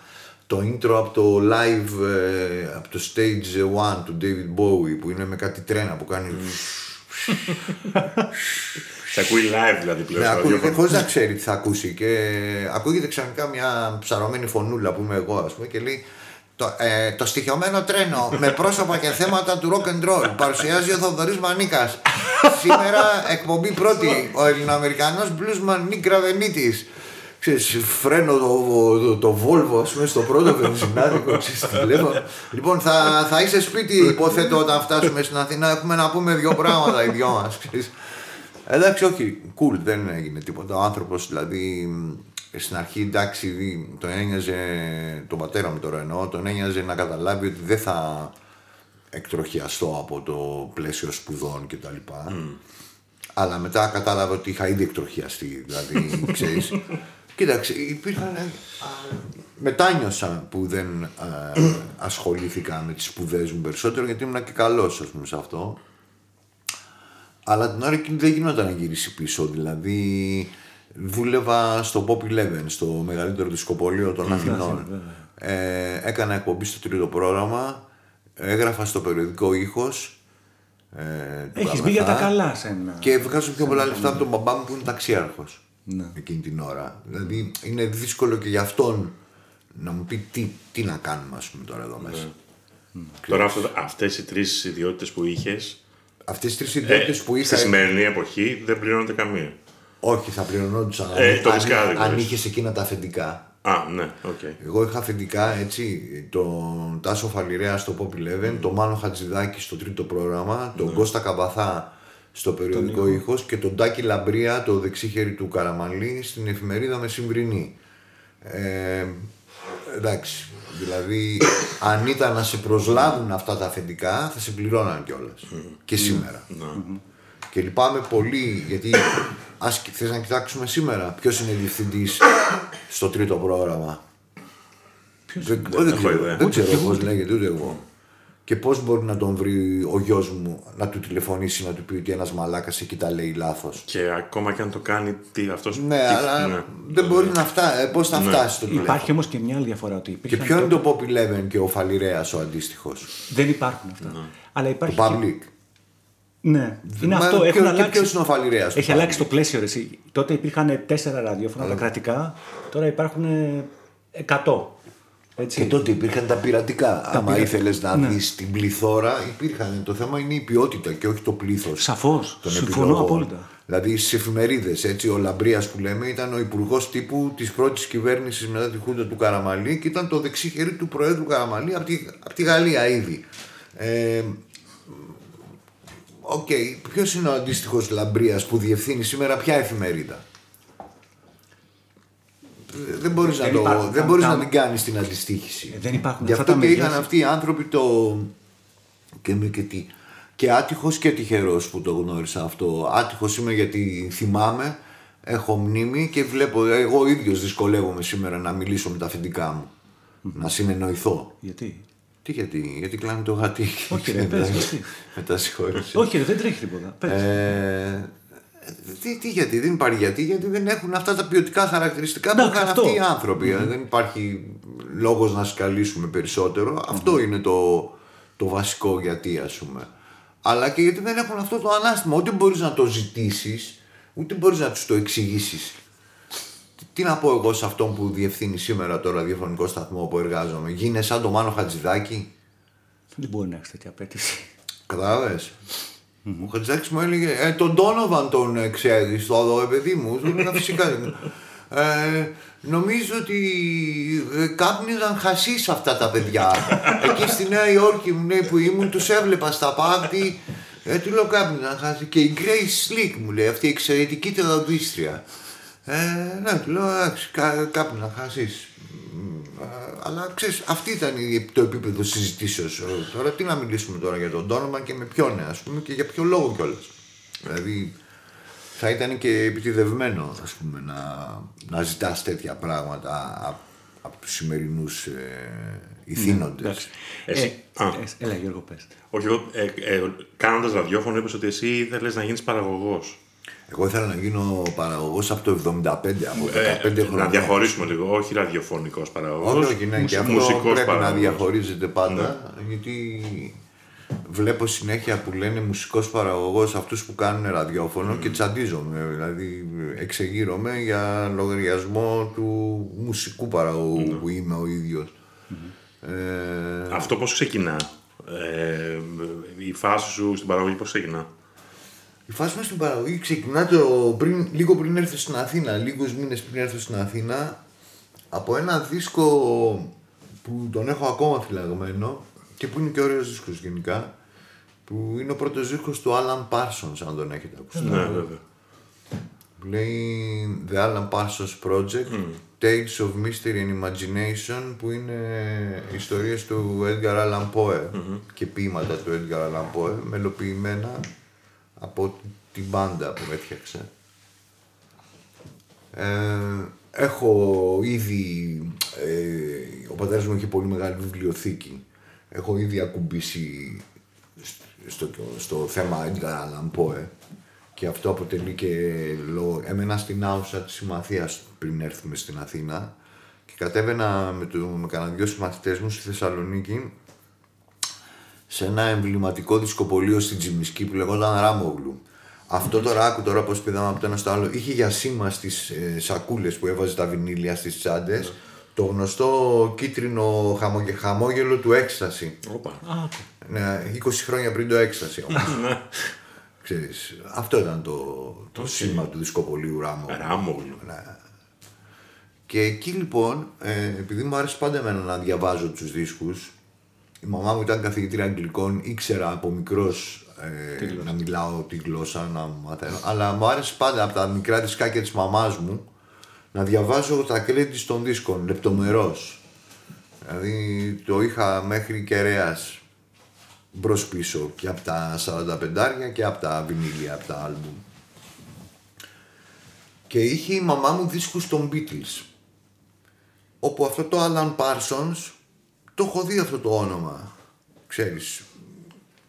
Το intro από το live, ε, από το stage 1 του David Bowie που είναι με κάτι τρένα που κάνει. [laughs] Σε ακούει live δηλαδή πλέον. Ναι, στο ακούγεται ραδιόφωνο. χωρίς να ξέρει τι θα ακούσει. Και ακούγεται ξαφνικά μια ψαρωμένη φωνούλα που είμαι εγώ, ας πούμε, και λέει το, ε, το στοιχειωμένο τρένο με πρόσωπα και θέματα του rock and roll παρουσιάζει ο Θοδωρής Μανίκας. Σήμερα εκπομπή πρώτη, ο Ελληνοαμερικανός bluesman Νίκ Ραβενίτης. Ξέρεις, φρένω το, το, το Volvo ας πούμε, στο πρώτο βενζινάδικο ξέρεις, τηλέφωνο. Λοιπόν, θα, θα είσαι σπίτι, υποθέτω, όταν φτάσουμε στην Αθήνα. Έχουμε να πούμε δύο πράγματα οι δυο μας. ξέρεις. Εντάξει, όχι, cool, δεν έγινε τίποτα. Ο άνθρωπος δηλαδή μ, στην αρχή εντάξει, δι- τον ένοιαζε, τον πατέρα μου τώρα εννοώ, τον ένοιαζε να καταλάβει ότι δεν θα εκτροχιαστώ από το πλαίσιο σπουδών κτλ. Αλλά μετά κατάλαβε ότι είχα ήδη εκτροχιαστεί, δηλαδή, [laughs] ξέρεις. Κοίταξε, υπήρχαν. α, Μετάνιωσα που δεν α, ασχολήθηκα με τις σπουδές μου περισσότερο γιατί ήμουν και καλός ας πούμε σε αυτό. Αλλά την ώρα εκείνη δεν γινόταν να γυρίσει πίσω. Δηλαδή, δούλευα στο Pop Eleven, στο μεγαλύτερο δισκοπολείο των Αθηνών. Ε, έκανα εκπομπή στο τρίτο πρόγραμμα. Έγραφα στο περιοδικό ήχος. Ε, του Έχεις μπει για τα Καβαθά. καλά σε ένα. Και βγάζω πιο πολλά λεφτά από τον μπαμπά μου που είναι ταξιάρχος. Ναι. Εκείνη την ώρα. Δηλαδή είναι δύσκολο και για αυτόν να μου πει τι, τι να κάνουμε, ας πούμε, τώρα εδώ μέσα. Τώρα αυτό, αυτές οι τρεις ιδιότητες που είχες Αυτές τις τρεις ε, ιδιότητες που είχα. στη σημερινή εποχή δεν πληρώνονται καμία. Όχι, θα πληρωνόντουσαν. Ε, το αν, δισκάδικο, αν λες. είχες εκείνα τα αφεντικά. Α, ναι, οκ. Εγώ είχα αφεντικά έτσι τον Τάσο Φαλιρέα στο Pop Eleven, τον Μάνο Χατζηδάκη στο Τρίτο Πρόγραμμα, τον Κώστα Καμπαθά στο περιοδικό Ήχος και τον Τάκη Λαμπρία, το δεξί χέρι του Καραμαλή, στην εφημερίδα Μεσημβρινή. Ε, εντάξει. Δηλαδή, αν ήταν να σε προσλάβουν αυτά τα αφεντικά, θα σε πληρώναν κιόλας. Και σήμερα. Και λυπάμαι πολύ γιατί ας θες να κοιτάξουμε σήμερα ποιος είναι διευθυντής στο τρίτο πρόγραμμα; δεν, δεν, έχω ξέρω, ιδέα. δεν Ούτε ξέρω κι πώς λέγεται ούτε εγώ. Και πώς μπορεί να τον βρει ο γιος μου να του τηλεφωνήσει να του πει ότι ένας μαλάκας εκεί τα λέει λάθος. Και ακόμα και αν το κάνει, τι αυτός... Ναι, τι- αλλά ναι. δεν μπορεί να φτάσει. Ε, πώς θα φτάσει στο τηλέφωνο. Υπάρχει όμως και μια άλλη διαφορά. Ότι Και υπήρχαν ποιο είναι τότε- το Pop Eleven και ο Φαλιρέας ο αντίστοιχος; Δεν υπάρχουν αυτά. Αλλά Το υπάρχει. Public. Ναι, είναι Μα αυτό. ποιο- Έχουν και αλλάξει. ποιος είναι ο Φαλιρέας του Έχει αλλάξει Public? το πλαίσιο. Ρε, εσύ. Τότε υπήρχαν τέσσερα ραδιόφωνα τα κρατικά, τώρα υπάρχουν ε, 100. Έτσι. Και τότε υπήρχαν τα πειρατικά. Άμα πειρα- ήθελες να Ναι. δεις την πληθώρα, υπήρχαν. Το θέμα είναι η ποιότητα και όχι το πλήθος. Σαφώς. των Συμφωνώ επιλογών. απόλυτα. Δηλαδή στις εφημερίδες, έτσι, ο Λαμπρίας που λέμε ήταν ο υπουργός τύπου της πρώτης κυβέρνησης μετά τη Χούντα του Καραμαλή και ήταν το δεξί χέρι του Προέδρου Καραμαλή από τη, απ' τη Γαλλία ήδη. Ε, Οκ, ποιος είναι ο αντίστοιχος Λαμπρίας που διευθύνει σήμερα ποια εφημερίδα; Ε, Δεν μπορείς να, Δεν το, υπάρχουν. δεν μπορείς Τα- να την κάνεις την αντιστοίχηση. Ε, δεν υπάρχουν. Γι' Αυτά αυτό τα και μεγέθη. είχαν αυτοί οι άνθρωποι το. Και, με και, τι. και άτυχος και τυχερός που το γνώρισα αυτό. Άτυχος είμαι γιατί θυμάμαι, έχω μνήμη και βλέπω, εγώ ίδιος δυσκολεύομαι σήμερα να μιλήσω με τα αφεντικά μου. Να συνεννοηθώ. Γιατί; Τι γιατί, γιατί κλάνει το γατί. Όχι, ρε, πες, γιατί. Μετά συγχώρεσαι. Όχι, ρε, δεν τρέχει τίποτα. Πες. Ε, τι, τι γιατί, δεν υπάρχει γιατί, γιατί δεν έχουν αυτά τα ποιοτικά χαρακτηριστικά που Εντάξει, είχαν αυτό. αυτοί οι άνθρωποι. Ε, Δεν υπάρχει λόγος να σκαλίσουμε περισσότερο. Αυτό είναι το, το βασικό γιατί ας πούμε. Αλλά και γιατί δεν έχουν αυτό το ανάστημα. Ούτε μπορείς να το ζητήσεις, ούτε μπορείς να τους το εξηγήσεις. Τι- Τι να πω εγώ σε αυτόν που διευθύνει σήμερα το ραδιοφωνικό σταθμό που εργάζομαι. Γίνε σαν το Μάνο Χατζηδάκη. Δεν μπορεί να έχεις τέτοια απέτηση. Κατάλαβες. Ο Χατζάκης μου έλεγε, ε, τον Τόνοβαν τον ε, ξέρεις, το εδώ, ε, παιδί μου. Του έλεγα φυσικά. [laughs] Ε, νομίζω ότι ε, κάπνιζαν χασίς αυτά τα παιδιά. Εκεί στη Νέα Υόρκη μου λέει που ήμουν, τους έβλεπα στα πάρτι. Ε, του λέω κάπνιζαν χασίς. Και η Grace Slick μου λέει, αυτή η εξαιρετική τραγουδίστρια. Ε, ναι, του λέω, εντάξει, κα, κάπνιζαν χασίς. Μ, α, Αλλά ξέρεις, αυτή ήταν η- το επίπεδο συζητήσεως. Ε, Τώρα τι να μιλήσουμε τώρα για τον Donovan και με ποιον, ας πούμε, και για ποιο λόγο κιόλας. Δηλαδή, θα ήταν και επιτιδευμένο, ας πούμε, να, να ζητάς τέτοια πράγματα από, από τους σημερινούς ε, ηθήνοντες. Εντάξει. Εσύ- Ε, α. ε, έλα, Γιώργο, πες. Όχι, εγώ ε, ε, κάνοντας ραδιόφωνο είπες ότι εσύ ήθελες να γίνεις παραγωγός. Εγώ ήθελα να γίνω παραγωγός από το 75, από 15 Ε, χρόνια. να διαχωρίσουμε λίγο, όχι ραδιοφωνικός παραγωγός. Όχι, όχι, ναι, και αυτό μουσικός πρέπει να παραγωγός. διαχωρίζεται πάντα, γιατί βλέπω συνέχεια που λένε μουσικός παραγωγός αυτούς που κάνουν ραδιόφωνο και τσαντίζομαι, δηλαδή εξεγείρομαι για λογαριασμό του μουσικού παραγωγού που είμαι ο ίδιος. Ε, Αυτό πώς ξεκινά; Ε, η φάση σου στην παραγωγή πώς ξεκινά; Η φάση μας στην παραγωγή ξεκινά το πριν, λίγο πριν έρθω στην Αθήνα, λίγους μήνες πριν έρθω στην Αθήνα, από ένα δίσκο που τον έχω ακόμα φυλαγμένο και που είναι και ωραίος δίσκος γενικά, που είναι ο πρώτος δίσκος του Alan Parsons, αν τον έχετε ακουστεί. Ναι, βέβαια. Που λέει The Alan Parsons Project, Tales of Mystery and Imagination, που είναι ιστορίες του Edgar Allan Poe και ποίηματα του Edgar Allan Poe, μελοποιημένα από την μπάντα που έφτιαξε. Ε, έχω ήδη, ε, ο πατέρας μου έχει πολύ μεγάλη βιβλιοθήκη. Έχω ήδη ακουμπήσει στο, στο θέμα Edgar Allan Poe και αυτό αποτελεί και λόγο. Έμενα στην Άουσα της Συμμαθίας πριν έρθουμε στην Αθήνα και κατέβαινα με, το, με κανένα δυο συμμαθητές μου στη Θεσσαλονίκη σε ένα εμβληματικό δισκοπολείο στην Τζιμισκή που λεγόταν Ράμογλου. Αυτό τώρα άκου τώρα πώς πήγαμε από το ένα στο άλλο. Είχε για σήμα στις ε, σακούλες που έβαζε τα βινίλια στις τσάντες το γνωστό κίτρινο χαμογε, χαμόγελο του έκσταση. Όπα. Ναι, 20 χρόνια πριν το έκσταση όμως. [laughs] Ξέρεις, αυτό ήταν το, το σήμα του δισκοπολίου Ράμο. Ράμογλου. Ναι. Και εκεί λοιπόν, ε, επειδή μου άρεσε πάντα εμένα να διαβάζω τους δίσκους, η μαμά μου ήταν καθηγήτρια Αγγλικών, ήξερα από μικρός ε, να μιλάω τη γλώσσα, να μαθαίνω, αλλά μου άρεσε πάντα από τα μικρά δισκάκια της μαμάς μου να διαβάζω τα credits των δίσκων, λεπτομερώς. Δηλαδή το είχα μέχρι κεραίας μπρος πίσω και από τα 45 και από τα βινίλια, από τα άλμπουμ. Και είχε η μαμά μου δίσκους των Beatles. Όπου αυτό το Alan Parsons το έχω δει αυτό το όνομα. Ξέρεις.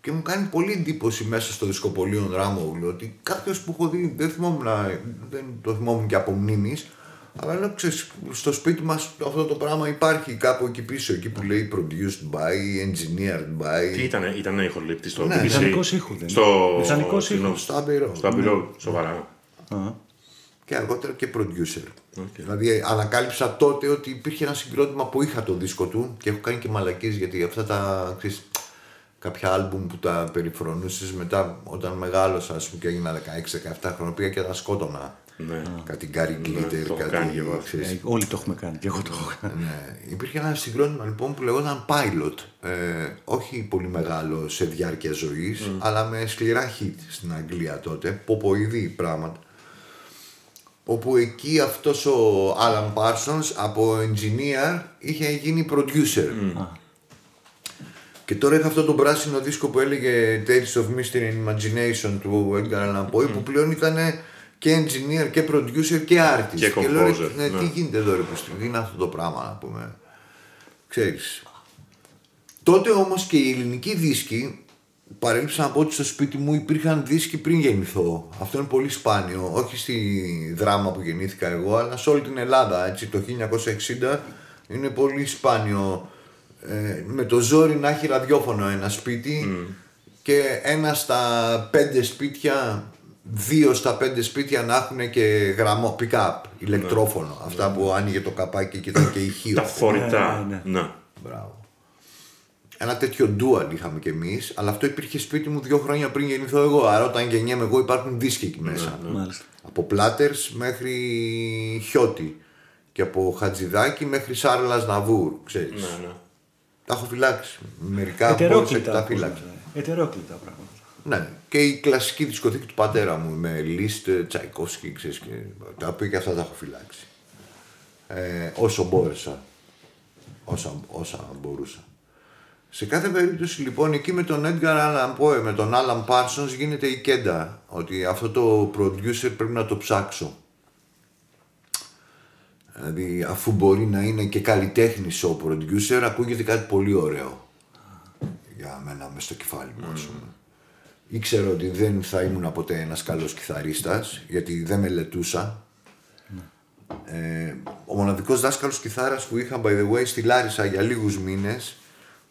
Και μου κάνει πολύ εντύπωση μέσα στο δισκοπολείο Ράμογλου ότι κάποιος που έχω δει, δεν θυμόμουν, δεν το θυμόμουν και από μνήμης, αλλά λέω, ξέρεις, στο σπίτι μας αυτό το πράγμα υπάρχει κάπου εκεί πίσω, εκεί που λέει produced by, engineered by. Τι ήταν, ήταν ηχολήπτη στο Ναι, BBC. ιδανικός ήχου δεν Στο, Ιδανικός συγγνώμη, ήχος. Στο Abbey Road. Στο Abbey Road, σοβαρά. Και αργότερα και producer. Δηλαδή ανακάλυψα τότε ότι υπήρχε ένα συγκρότημα που είχα το δίσκο του και έχω κάνει και μαλακίες γιατί αυτά τα ξέρεις, κάποια άλμπουμ που τα περιφρονούσες μετά όταν μεγάλωσα ας πούμε και έγινα 16-17 χρόνια πήγα και τα σκότωνα. Ναι. Κάτι Gary Glitter, το έχω κάτι κάνει κι εγώ. ξέρεις, Ε, όλοι το έχουμε κάνει και εγώ το έχω κάνει. ναι. Υπήρχε ένα συγκρότημα λοιπόν που λεγόταν Pilot. Ε, όχι πολύ μεγάλο σε διάρκεια ζωής, αλλά με σκληρά hit στην Αγγλία τότε. Ποποειδή πράγματα. Όπου εκεί αυτός ο Alan Parsons από engineer είχε γίνει producer. Και τώρα είχα αυτό το πράσινο δίσκο που έλεγε Tales of Mystery and Imagination του Edgar Allan Poe που πλέον ήταν και engineer και producer και artist. Και λέω, ρε, composer, ναι, ναι. τι γίνεται εδώ ρε Κωστή, τι είναι αυτό το πράγμα να πούμε. Ξέρεις. Τότε όμως και οι ελληνικοί δίσκοι παρέλειψα να πω ότι στο σπίτι μου υπήρχαν δίσκοι πριν γεννηθώ. Αυτό είναι πολύ σπάνιο. Όχι στη δράμα που γεννήθηκα εγώ, αλλά σε όλη την Ελλάδα. Έτσι, το 1960 είναι πολύ σπάνιο ε, με το ζόρι να έχει ραδιόφωνο ένα σπίτι και ένα στα πέντε σπίτια, δύο στα πέντε σπίτια να έχουν και γραμμό pick-up, ηλεκτρόφωνο. Αυτά που άνοιγε το καπάκι και ήταν και ηχείο. Τα φορητά. Ναι, Ναι. Μπράβο. Ένα τέτοιο dual είχαμε κι εμείς, αλλά αυτό υπήρχε σπίτι μου δύο χρόνια πριν γεννηθώ εγώ. Άρα όταν γεννιέμαι εγώ υπάρχουν δίσκοι εκεί μέσα. Μάλιστα. Από Πλάτερς μέχρι Χιώτη και από Χατζηδάκη μέχρι Σάρλας Ναβούρ, ξέρεις. Ναι, ναι. Τα έχω φυλάξει. Μερικά μπόρεσα και Ετερόκλητα. τα ακούσαμε. φύλαξα. Ετερόκλητα πράγματα. Ναι. Και η κλασική δισκοθήκη του πατέρα μου με Λίστ, Τσαϊκόσκι, ξέρεις, και τα οποία και αυτά τα έχω φυλάξει. Ε, όσο μπόρεσα. Όσα, όσα μπορούσα. Σε κάθε περίπτωση λοιπόν εκεί με τον Edgar Allan Poe, με τον Alan Parsons γίνεται η κέντα. Ότι αυτό το producer πρέπει να το ψάξω. Δηλαδή αφού μπορεί να είναι και καλλιτέχνης ο producer ακούγεται κάτι πολύ ωραίο. Για μένα μες στο κεφάλι μου ας πούμε. Ήξερα ότι δεν θα ήμουν ποτέ ένας καλός κιθαρίστας γιατί δεν μελετούσα. Ε, ο μοναδικός δάσκαλος κιθάρας που είχα by the way στη Λάρισα για λίγους μήνες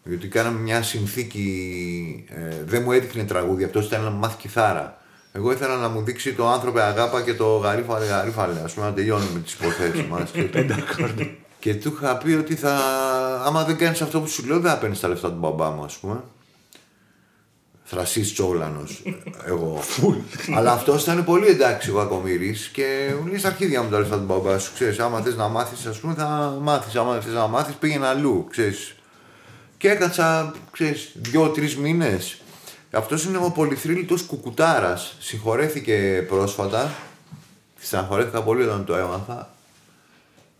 γιατί κάναμε μια συνθήκη, ε, δεν μου έδειχνε τραγούδια, αυτός ήταν να μου μάθει κιθάρα. Εγώ ήθελα να μου δείξει το άνθρωπε αγάπα και το γαρίφαλε γαρίφαλε, ας πούμε να τελειώνουμε τις υποθέσεις μας. [laughs] και, και του είχα πει ότι θα, άμα δεν κάνεις αυτό που σου λέω δεν θα παίρνεις τα λεφτά του μπαμπά μου ας πούμε. Θρασής τσόγλανος, εγώ. [laughs] Αλλά αυτός ήταν πολύ εντάξει ο Κακομοίρη και μου λέει στα αρχίδια μου τα λεφτά του μπαμπά σου. Ξέρεις, άμα θες να μάθεις, ας πούμε, θα μάθεις. Άμα δεν θες να μάθεις, πήγαινε αλλού. Ξέρεις. Και έκατσα, ξέρεις, δύο-τρεις μήνες. Αυτός είναι ο πολυθρύλιτο κουκουτάρας. Συγχωρέθηκε πρόσφατα. Στεναχωρέθηκα πολύ όταν το έμαθα.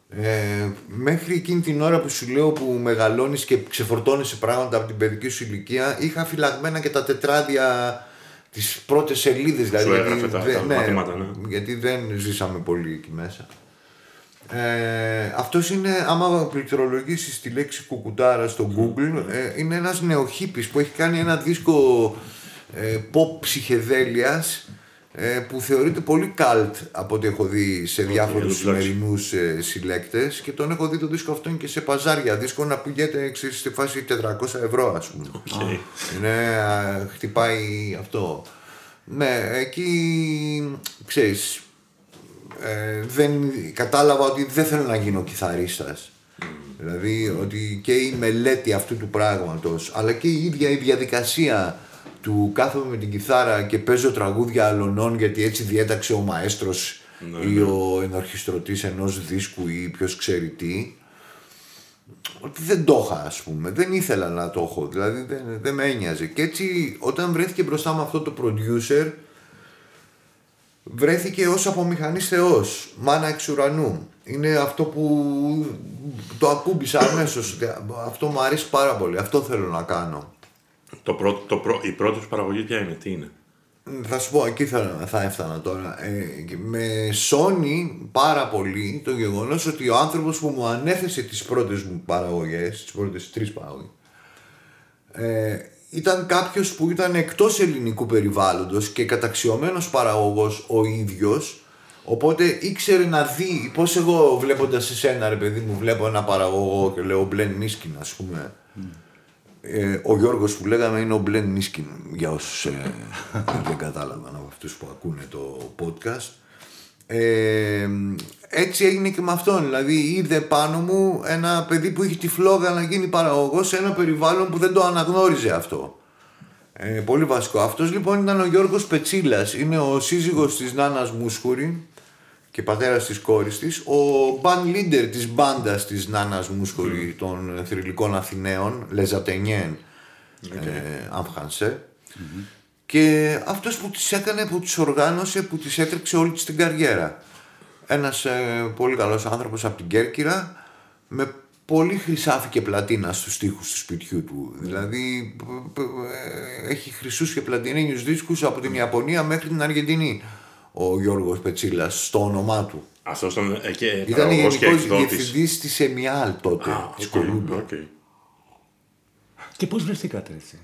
Ε, μέχρι εκείνη την ώρα που σου λέω που μεγαλώνεις και ξεφορτώνεις πράγματα από την παιδική σου ηλικία είχα φυλαγμένα και τα τετράδια τις πρώτες σελίδες δηλαδή, Σου έγραφε γιατί τα- δεν- τα μαθήματα, ναι. γιατί δεν ζήσαμε πολύ εκεί μέσα Ε, αυτός είναι, άμα πληκτρολογήσεις τη λέξη κουκουτάρα στο Google, ε, είναι ένας νεοχύπης που έχει κάνει ένα δίσκο ε, pop ψυχεδέλειας ε, που θεωρείται πολύ cult από ό,τι έχω δει σε διάφορους σημερινούς ε, συλλέκτες και τον έχω δει το δίσκο αυτό και σε παζάρια δίσκο να πηγαίνει στη φάση 400 ευρώ ας πούμε. Okay. Είναι, α, χτυπάει αυτό. Ναι, εκεί ξέρεις, ε, δεν, κατάλαβα ότι δεν θέλω να γίνω κιθαρίστας. Δηλαδή ότι και η μελέτη αυτού του πράγματος αλλά και η ίδια η διαδικασία του κάθομαι με την κιθάρα και παίζω τραγούδια αλωνών γιατί έτσι διέταξε ο μαέστρος ή ο ενορχιστρωτής ενός δίσκου ή ποιος ξέρει τι ότι δεν το είχα ας πούμε, δεν ήθελα να το έχω, δηλαδή δεν, δεν με ένοιαζε. Και έτσι όταν βρέθηκε μπροστά μου αυτό το producer βρέθηκε ως απομηχανής θεός, μάνα εξ ουρανού. Είναι αυτό που το ακούμπησα αμέσως, αυτό μου αρέσει πάρα πολύ, αυτό θέλω να κάνω. Το πρώτο, το πρω... Η πρώτη σου παραγωγή ποια είναι, τι είναι; Θα σου πω, εκεί θα, θα έφτανα τώρα. Ε, με σώνει πάρα πολύ το γεγονός ότι ο άνθρωπος που μου ανέθεσε τις πρώτες μου παραγωγές, τις πρώτες τρεις παραγωγές, ε, ήταν κάποιος που ήταν εκτός ελληνικού περιβάλλοντος και καταξιωμένος παραγωγός ο ίδιος, οπότε ήξερε να δει πώς εγώ βλέποντας εσένα ρε παιδί μου βλέπω ένα παραγωγό και λέω Μπλεν Μίσκιν ας πούμε. Ε, ο Γιώργος που λέγαμε είναι ο Μπλεν Μίσκιν για όσους ε, δεν κατάλαβαν από αυτούς που ακούνε το podcast. Ε, έτσι έγινε και με αυτόν. Δηλαδή είδε πάνω μου ένα παιδί που είχε τη φλόγα να γίνει παραγωγός σε ένα περιβάλλον που δεν το αναγνώριζε αυτό. Ε, πολύ βασικό. Αυτός λοιπόν ήταν ο Γιώργος Πετσίλας. Είναι ο σύζυγος της Νάνας Μούσχουρη και πατέρας της κόρης της. Ο band leader της μπάντας της Νάνας Μούσχουρη των θρηλυκών Αθηναίων, Λεζατενιέν, Αμφχανσέ. Και αυτός που τις έκανε, που τις οργάνωσε, που τις έτρεξε όλη της την καριέρα. Ένας ε, πολύ καλός άνθρωπος από την Κέρκυρα με πολύ χρυσάφι και πλατίνα στους στίχους του σπιτιού του. Δηλαδή π- π- ε, έχει χρυσούς και πλατινένιους δίσκους από την Ιαπωνία μέχρι την Αργεντινή ο Γιώργος Πετσίλας στο όνομά του. Αυτό ήταν ε, και Ήταν παραγωγός και γενικός εκδότης. διευθυντής της ΕΜΙΑΛ τότε, Α, της οκ, Κολούμπια. οκ. Και πώς βρεθήκατε έτσι;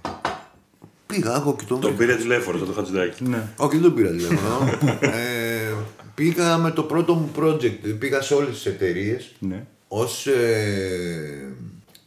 Πήγα εγώ και τον Τον πήρε τηλέφωνο, το Χατζηδάκι. Ναι. Όχι, δεν τον πήρα τηλέφωνο. [laughs] ε, πήγα με το πρώτο μου project. Πήγα σε όλες τις εταιρείες ναι. ως ε,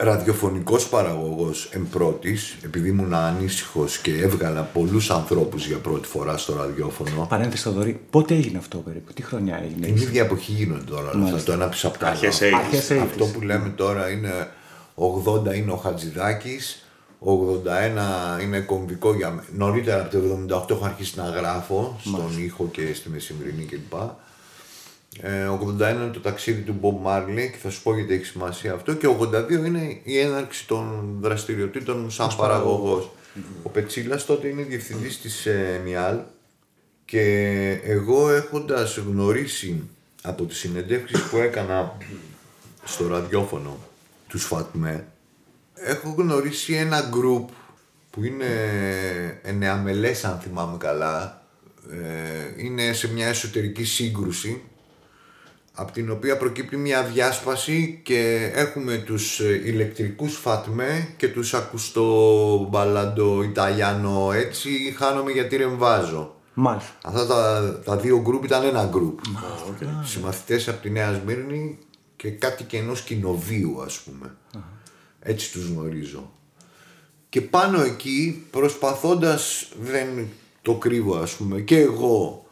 ραδιοφωνικός παραγωγός εμπρότης, επειδή ήμουν ανήσυχος και έβγαλα πολλούς ανθρώπους για πρώτη φορά στο ραδιόφωνο. Παρένθεση στο δωρή. Πότε έγινε αυτό περίπου, τι χρονιά έγινε. Την ίδια εποχή γίνονται τώρα όλα αυτά, το ένα πίσω από το άλλο. Αρχές 80's. Αρχές 80's. Αυτό που λέμε τώρα είναι 80 είναι ο Χατζηδάκης, 81 είναι κομβικό για μένα. Νωρίτερα από το 78 έχω αρχίσει να γράφω στον ήχο και στη μεσημβρινή κλπ. Ε, 81 είναι το ταξίδι του Bob Marley και θα σου πω γιατί έχει σημασία αυτό και 82 είναι η έναρξη των δραστηριοτήτων μου σαν παραγωγός. Ο Πετσίλας τότε είναι διευθυντής της ε, Μιάλ και εγώ έχοντας γνωρίσει από τις συνεντεύξεις που έκανα στο ραδιόφωνο τους Φατμέ έχω γνωρίσει ένα γκρουπ που είναι ενεαμελές αν θυμάμαι καλά ε, είναι σε μια εσωτερική σύγκρουση από την οποία προκύπτει μια διάσπαση και έχουμε τους ε, ηλεκτρικούς Φατμέ και τους ακουστό μπαλαντο Ιταλιάνο έτσι χάνομαι γιατί ρεμβάζω. Μάλιστα. Αυτά τα, τα δύο γκρουπ ήταν ένα γκρουπ. Συμμαθητές από τη Νέα Σμύρνη και κάτι και ενός κοινοβίου ας πούμε. Έτσι τους γνωρίζω. Και πάνω εκεί προσπαθώντας, δεν το κρύβω ας πούμε, και εγώ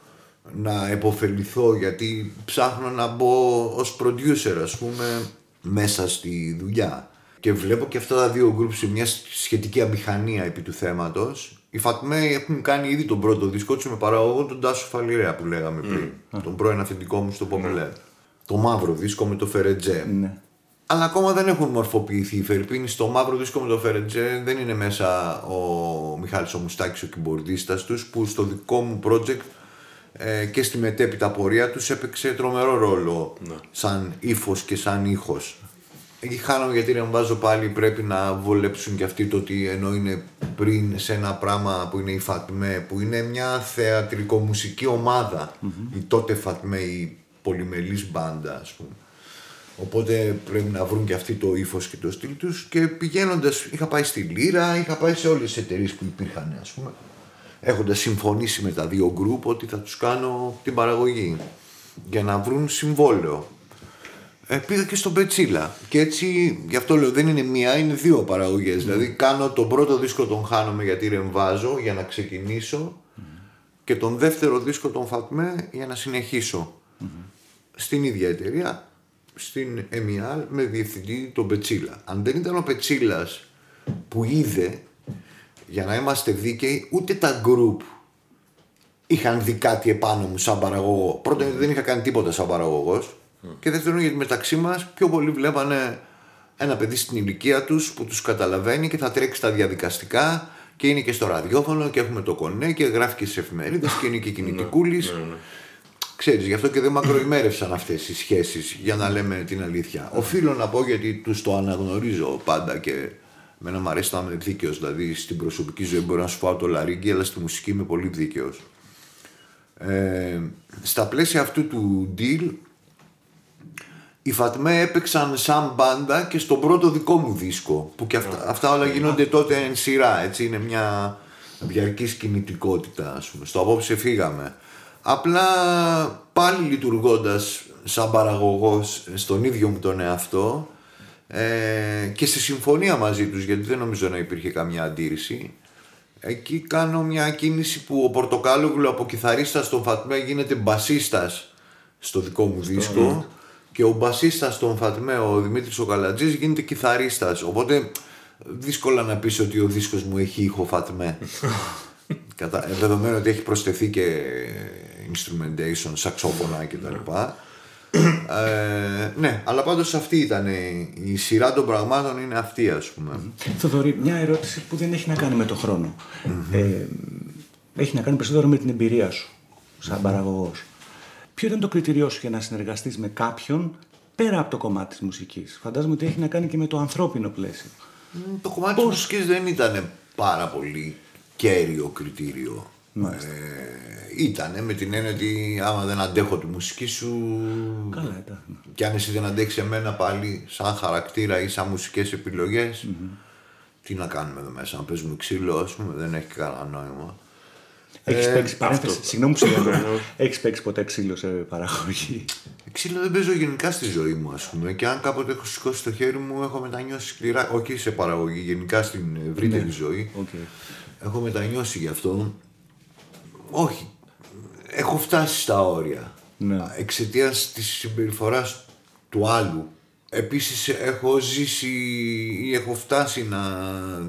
να επωφεληθώ γιατί ψάχνω να μπω ως producer ας πούμε μέσα στη δουλειά. Και βλέπω και αυτά τα δύο γκρουπ σε μια σχετική αμηχανία επί του θέματος. Οι Φατμέ έχουν κάνει ήδη τον πρώτο δίσκο τους με παραγωγό τον Τάσο Φαλιρέα που λέγαμε πριν. Τον πρώην αφεντικό μου στο Πομελέ. Το μαύρο δίσκο με το Φερετζέ. Ναι. Αλλά ακόμα δεν έχουν μορφοποιηθεί οι Φερπίνοι. Στο μαύρο δίσκο με το Φερετζέ δεν είναι μέσα ο Μιχάλης ο Μουστάκης ο κυμπορδίστας τους που στο δικό μου project ε, και στη μετέπειτα πορεία τους έπαιξε τρομερό ρόλο σαν ύφος και σαν ήχος. Εκεί χάνομαι γιατί να βάζω πάλι πρέπει να βολέψουν και αυτοί το ότι ενώ είναι πριν σε ένα πράγμα που είναι η Φατμέ που είναι μια θεατρικομουσική ομάδα η τότε Φατμέ η πολυμελής μπάντα ας πούμε Οπότε πρέπει να βρουν και αυτοί το ύφος και το στυλ τους. Και πηγαίνοντας, είχα πάει στη Λύρα, είχα πάει σε όλες τις εταιρείες που υπήρχαν, ας πούμε. Έχοντας συμφωνήσει με τα δύο γκρουπ ότι θα τους κάνω την παραγωγή. Για να βρουν συμβόλαιο. Ε, πήγα και στον Πετσίλα. Και έτσι, γι' αυτό λέω, δεν είναι μία, είναι δύο παραγωγές. Δηλαδή, κάνω τον πρώτο δίσκο τον χάνομαι γιατί ρεμβάζω για να ξεκινήσω. Και τον δεύτερο δίσκο τον Φατμέ για να συνεχισω Στην ίδια εταιρεία στην ΕΜΙΑΛ με διευθυντή τον Πετσίλα. Αν δεν ήταν ο Πετσίλας που είδε, για να είμαστε δίκαιοι, ούτε τα group είχαν δει κάτι επάνω μου σαν παραγωγό. Πρώτον, δεν είχα κάνει τίποτα σαν παραγωγός. Και δεύτερον, γιατί μεταξύ μας πιο πολύ βλέπανε ένα παιδί στην ηλικία τους που τους καταλαβαίνει και θα τρέξει τα διαδικαστικά και είναι και στο ραδιόφωνο και έχουμε το κονέ και γράφει και στι εφημερίδες και είναι και κινητικούλης. Ναι, ναι, ναι. Ξέρεις, γι' αυτό και δεν μακροημέρευσαν αυτές οι σχέσεις, για να λέμε την αλήθεια. Οφείλω να πω γιατί τους το αναγνωρίζω πάντα και Μένα μου αρέσει να είμαι δίκαιος. Δηλαδή στην προσωπική ζωή μπορώ να σου πάω το λαρίγκι, αλλά στη μουσική είμαι πολύ δίκαιος. Ε, στα πλαίσια αυτού του deal, οι Φατμέ έπαιξαν σαν μπάντα και στον πρώτο δικό μου δίσκο. Που και αυτά, αυτά όλα γίνονται τότε εν σειρά. Έτσι είναι μια διαρκής κινητικότητα, ας πούμε. Στο απόψε φύγαμε. Απλά πάλι λειτουργώντας σαν παραγωγός στον ίδιο μου τον εαυτό ε, και σε συμφωνία μαζί τους γιατί δεν νομίζω να υπήρχε καμιά αντίρρηση εκεί κάνω μια κίνηση που ο Πορτοκάλογλου από κιθαρίστας στον Φατμέ γίνεται μπασίστας στο δικό μου δίσκο και ο μπασίστας στον Φατμέ ο Δημήτρης ο Καλατζής γίνεται κιθαρίστας. Οπότε δύσκολα να πεις ότι ο δίσκος μου έχει ήχο Φατμέ. [laughs] Κατα... Δεδομένου ότι έχει προσθεθεί και instrumentation, σαξόφωνα κτλ. ε, ναι, αλλά πάντως αυτή ήταν η σειρά των πραγμάτων είναι αυτή ας πούμε. Θοδωρή, μια ερώτηση που δεν έχει να κάνει με το χρονο Ε, έχει να κάνει περισσότερο με την εμπειρία σου σαν παραγωγός. Ποιο ήταν το κριτηριό σου για να συνεργαστείς με κάποιον πέρα από το κομμάτι της μουσικής; Φαντάζομαι ότι έχει να κάνει και με το ανθρώπινο πλαίσιο. Το κομμάτι Πώς... της μουσικής δεν ήταν πάρα πολύ κέριο κριτήριο. Ε, ήτανε με την έννοια ότι άμα δεν αντέχω τη μουσική σου Καλά, ήταν. και αν εσύ δεν αντέξεις εμένα πάλι σαν χαρακτήρα ή σαν μουσικές τι να κάνουμε εδώ μέσα, να παίζουμε ξύλο ας πούμε δεν έχει κανένα νόημα έχεις ε, παίξει, παρένθεση, συγγνώμη που Έχεις παίξει ποτέ ξύλο σε παραγωγή; Ξύλο δεν παίζω γενικά στη ζωή μου, ας πούμε. Και αν κάποτε έχω σηκώσει το χέρι μου, έχω μετανιώσει σκληρά. Όχι σε παραγωγή, γενικά στην ευρύτερη ναι. ζωή. Okay. Έχω μετανιώσει γι' αυτό. Όχι. Έχω φτάσει στα όρια. Ναι. Εξαιτίας της συμπεριφοράς του άλλου. Επίσης έχω ζήσει ή έχω φτάσει να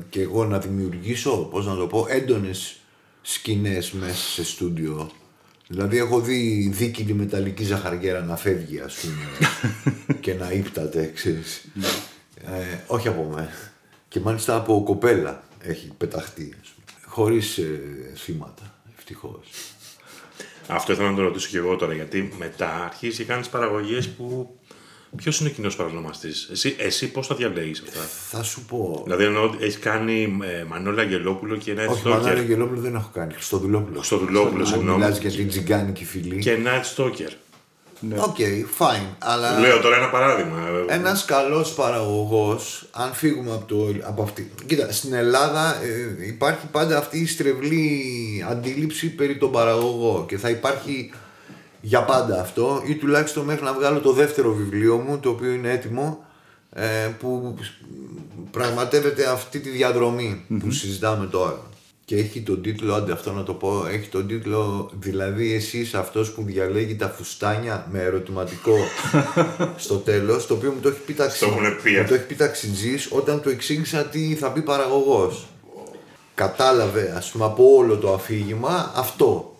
και εγώ να δημιουργήσω, πώς να το πω, έντονες σκηνές μέσα σε στούντιο. Δηλαδή έχω δει δίκυλη μεταλλική ζαχαριέρα να φεύγει ας πούμε [laughs] και να ύπταται, ξέρεις. Ναι. ε, όχι από μένα. Και μάλιστα από κοπέλα έχει πεταχτεί, ας πούμε. Χωρίς ε, θύματα, ευτυχώς. Αυτό ήθελα να το ρωτήσω και εγώ τώρα, γιατί μετά αρχίζει και κάνεις παραγωγές που Ποιος είναι ο κοινός παρανομαστής, Εσύ, εσύ πώς τα διαλέγεις αυτά; Θα σου πω. Δηλαδή, ενώ έχεις κάνει ε, Μανώλα Αγγελόπουλο και ένα Όχι, Μανώλα Αγγελόπουλο δεν έχω κάνει. Στοδουλόπουλο. Στοδουλόπουλο, συγγνώμη. Μιλάς για την τζιγκάνικη φυλή. Και Nightstalker. Ναι. OK, okay, fine. Αλλά... Λέω τώρα ένα παράδειγμα. Ένας καλός παραγωγός, αν φύγουμε από, το, από αυτή. Κοίτα, στην Ελλάδα ε, υπάρχει πάντα αυτή η στρεβλή αντίληψη περί τον παραγωγό και θα υπάρχει για πάντα αυτό ή τουλάχιστον μέχρι να βγάλω το δεύτερο βιβλίο μου το οποίο είναι έτοιμο ε, που πραγματεύεται αυτή τη διαδρομη που συζητάμε τώρα και έχει τον τίτλο, άντε αυτό να το πω, έχει τον τίτλο δηλαδή εσύ είσαι αυτός που διαλέγει τα φουστάνια με ερωτηματικό [laughs] στο τέλος το οποίο μου το έχει πει ταξιτζής όταν του εξήγησα τι θα πει παραγωγός κατάλαβε ας πούμε από όλο το αφήγημα αυτό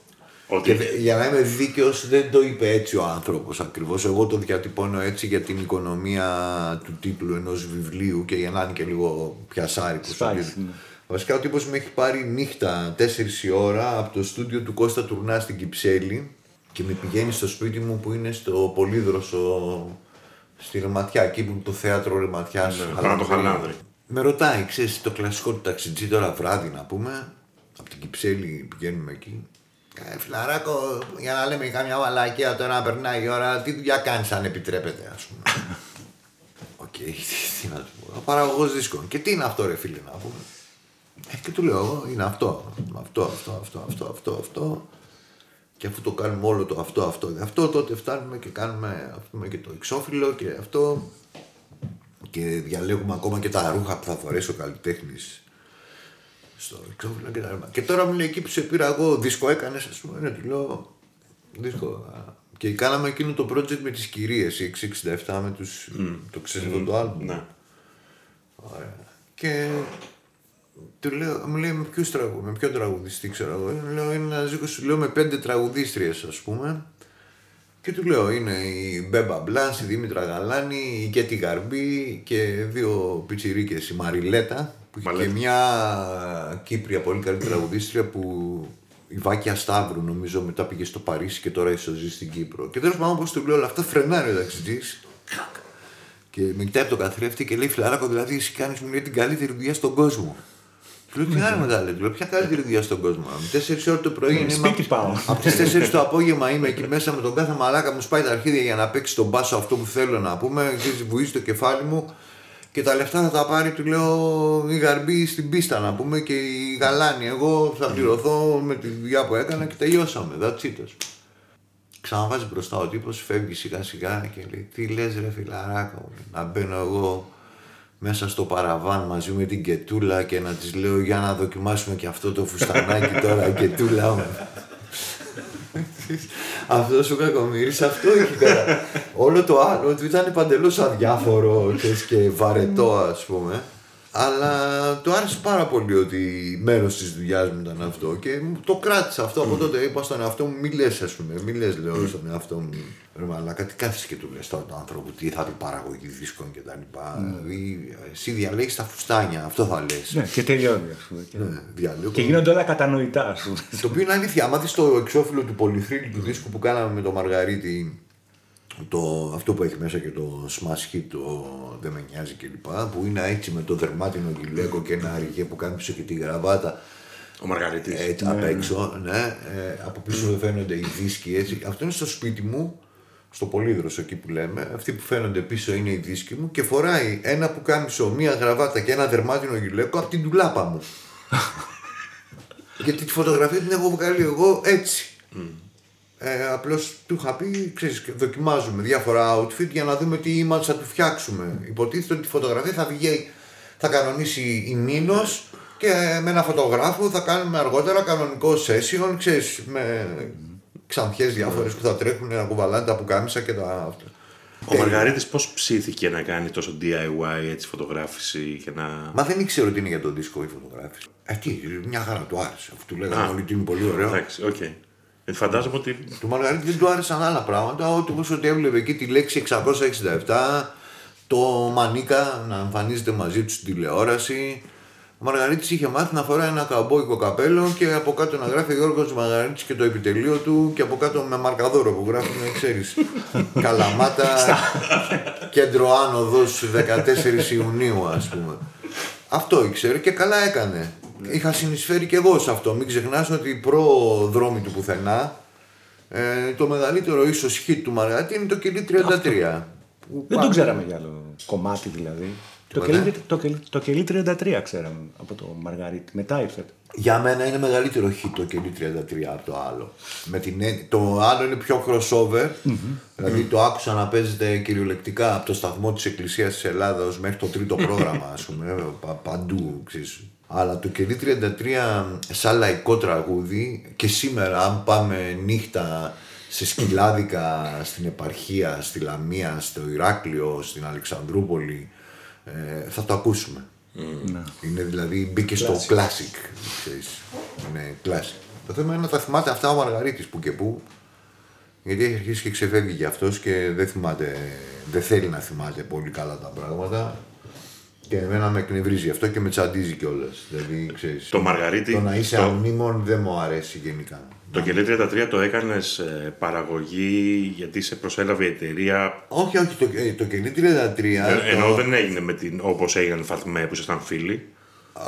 ότι... Και για να είμαι δίκαιος, δεν το είπε έτσι ο άνθρωπος ακριβώς. Εγώ το διατυπώνω έτσι για την οικονομία του τίτλου ενός βιβλίου και για να είναι και λίγο πιασάρικο. Ναι. Βασικά ο τύπος με έχει πάρει νύχτα 4 η ώρα από το στούντιο του Κώστα Τουρνά στην Κυψέλη και με πηγαίνει στο σπίτι μου που είναι στο Πολύδροσο στη Ρεματιά, εκεί που είναι το θέατρο Ρεματιάς. Ναι, το χαλάνδρι. Με ρωτάει, ξέρεις το κλασικό του ταξιτζή τώρα βράδυ να πούμε. Από την Κυψέλη πηγαίνουμε εκεί. Ε, φιλαράκο, για να λέμε καμιά μαλακία τώρα να περνάει η ώρα, τι δουλειά κάνεις αν επιτρέπεται, ας πούμε. [laughs] Και τι να του πω, παραγωγός δίσκων. Και τι είναι αυτό, ρε φίλε, να πούμε. Ε, και του λέω εγώ, είναι αυτό. Αυτό, αυτό, αυτό, αυτό, αυτό, αυτό. Και αφού το κάνουμε όλο το αυτό, αυτό, αυτό, τότε φτάνουμε και κάνουμε ας πούμε, και το εξώφυλλο και αυτό. Και διαλέγουμε ακόμα και τα ρούχα που θα φορέσει ο καλλιτέχνης στο εξώφυλλο και τα λοιπά. Και τώρα μου λέει εκεί που σε πήρα εγώ, δίσκο έκανες, ας πούμε, ναι, του λέω. Δίσκο. Και κάναμε εκείνο το project με τις κυρίες, η 667 με τους. Το ξέρεις αυτό το album. Ναι. Ωραία. Και του λέω, μου λέει με ποιους τραγουδιστέ, με ποιον τραγουδιστή ξέρω εγώ. Λέω είναι ένας δίσκο, σου λέω με πέντε τραγουδίστριες ας πούμε. Και του λέω είναι η Μπέμπα Μπλάνς, η Δήμητρα Γαλάνη, η Κέτι Γαρμπή και δύο πιτσιρίκες, η Μαριλέτα που είχε και Μαλέτα. μια Κύπρια πολύ καλή τραγουδίστρια που η Βάκια Σταύρου νομίζω μετά πήγε στο Παρίσι και τώρα ίσως ζει στην Κύπρο. Και τέλος πάντων όπως του λέω όλα αυτά φρενάρει ο ταξιτζής και με κοιτάει από το καθρέφτη και λέει φιλαράκο δηλαδή εσύ κάνεις μου λέει την καλύτερη δουλειά στον κόσμο. Του λέω τι άλλο μεγάλη, του λέω ποια καλύτερη δουλειά στον κόσμο. Με 4 ώρε το πρωί είναι. σπίτι πάω. Από τις 4 το απόγευμα είμαι εκεί μέσα με τον κάθε μαλάκα μου σπάει τα αρχίδια για να παίξει τον μπάσο αυτό που θέλω να πούμε. Ξέρεις, βουίζει το κεφάλι μου και τα λεφτά θα τα πάρει, του λέω, η γαρμπή στην πίστα να πούμε και η γαλάνη. Εγώ θα πληρωθώ με τη δουλειά που έκανα και τελειώσαμε. That's it. ας πούμε. Ξαναβάζει μπροστά ο τύπος, φεύγει σιγά σιγά και λέει: Τι λες, ρε φιλαράκο, μου», να μπαίνω εγώ μέσα στο παραβάν μαζί με την Κετούλα και να της λέω για να δοκιμάσουμε και αυτό το φουστανάκι τώρα Κετούλα μου. αυτός σου κακομύρης αυτό είχε πέρα. Όλο το άλλο του ήταν παντελώς αδιάφορο ξέρεις, και βαρετό ας πούμε. Αλλά το άρεσε πάρα πολύ ότι μέρος της δουλειάς μου ήταν αυτό και μου το κράτησα αυτό από τότε. Είπα στον εαυτό μου, μη λες ας πούμε, μη λες λέω στον εαυτό μου. Ρε μαλάκα, τι κάθεσαι και του λες τώρα τον άνθρωπο, τι θα πει παραγωγή δίσκων και τα λοιπά. Δηλαδή, εσύ διαλέγεις τα φουστάνια, αυτό θα λες. Ναι, και τελειώνει, ας πούμε. Και... Ναι, διαλέγω. Και γίνονται όλα κατανοητά, ας πούμε. Το οποίο είναι αλήθεια. Άμα δεις το εξώφυλλο του πολυθρύλου του δίσκου που κάναμε με τον Μαργαρίτη, το, αυτό που έχει μέσα και το smash hit, το δεν με νοιάζει κλπ. Που είναι έτσι με το δερμάτινο γυλαίκο και ένα αργέ που κάνει πίσω και τη γραβάτα. Ο Μαργαρίτης. Έτσι, απ' έξω, ναι. Ε, από πίσω φαίνονται οι δίσκοι έτσι. Αυτό είναι στο σπίτι μου, στο Πολύδροσο εκεί που λέμε. Αυτοί που φαίνονται πίσω είναι οι δίσκοι μου και φοράει ένα που κάμισο, μία γραβάτα και ένα δερμάτινο γυλαίκο από την τουλάπα μου. [laughs] Γιατί τη φωτογραφία την έχω βγάλει εγώ έτσι. Ε, Απλώς του είχα πει, ξέρεις, δοκιμάζουμε διάφορα outfit για να δούμε τι image θα του φτιάξουμε. Υποτίθεται ότι τη φωτογραφία θα βγει, θα κανονίσει η Νίνος και με ένα φωτογράφο θα κάνουμε αργότερα κανονικό session, ξέρεις, με ξανθιές διάφορες που θα τρέχουν να κουβαλάνε τα πουκάμισα και τα αυτά. Ο Μαργαρίτης πώς ψήθηκε να κάνει τόσο DIY έτσι φωτογράφηση και να... Μα δεν ήξερε ότι είναι για τον δίσκο η φωτογράφηση. Ε, τι, μια χαρά του άρεσε. Αφού του λέγανε Α. όλοι ότι είναι πολύ ωραίο. Εντάξει, οκ. Ε, φαντάζομαι ότι Του Μαργαρίτη δεν του άρεσαν άλλα πράγματα, ότι όπως ότι έβλεπε εκεί τη λέξη 667, το Μανίκα να εμφανίζεται μαζί του στην τηλεόραση. Ο Μαργαρίτης είχε μάθει να φοράει ένα καουμπόικο καπέλο και από κάτω να γράφει Γιώργος Μαργαρίτης και το επιτελείο του και από κάτω με μαρκαδόρο που γράφουν, ξέρεις, Καλαμάτα, κέντρο άνοδος 14 Ιουνίου ας πούμε. Αυτό ήξερε και καλά έκανε. Είχα συνεισφέρει και εγώ σε αυτό. Μην ξεχνάς ότι προ δρόμοι του πουθενά ε, το μεγαλύτερο ίσως hit του Μαργαρίτη είναι το κελί 33. Που Δεν πά- το ξέραμε για άλλο κομμάτι δηλαδή. Το Τίποτα. κελί, το, κελί, το κελί 33 ξέραμε από το Μαργαρίτη. Μετά ήρθε. Για μένα είναι μεγαλύτερο hit το κελί 33 από το άλλο. Με την, έννοια- το άλλο είναι πιο crossover. Δηλαδή το άκουσα να παίζεται κυριολεκτικά από το σταθμό της Εκκλησίας της Ελλάδας μέχρι το τρίτο [laughs] πρόγραμμα, ας πούμε, πα- παντού, ξέρεις. Αλλά το κελί 33 σαν λαϊκό τραγούδι και σήμερα αν πάμε νύχτα σε σκυλάδικα στην επαρχία, στη Λαμία, στο Ηράκλειο, στην Αλεξανδρούπολη ε, θα το ακούσουμε. Είναι δηλαδή μπήκε στο classic. Ξέρεις. Είναι classic. Το θέμα είναι να τα θυμάται αυτά ο Μαργαρίτης που και που. Γιατί έχει αρχίσει και ξεφεύγει για αυτός και δεν θυμάται, δεν θέλει να θυμάται πολύ καλά τα πράγματα. Και εμένα με εκνευρίζει αυτό και με τσαντίζει κιόλας. Δηλαδή, ξέρεις, Το Μαργαρίτη, Το να είσαι το- αμνήμων δεν μου αρέσει γενικά. το κελί 33 το έκανες ε, παραγωγή γιατί σε προσέλαβε η εταιρεία; Όχι, όχι, το, ε, το κελί 33. Ε, το- Ενώ δεν έγινε με την, όπως έγιναν οι Φατμέ που ήσασταν φίλοι; Α,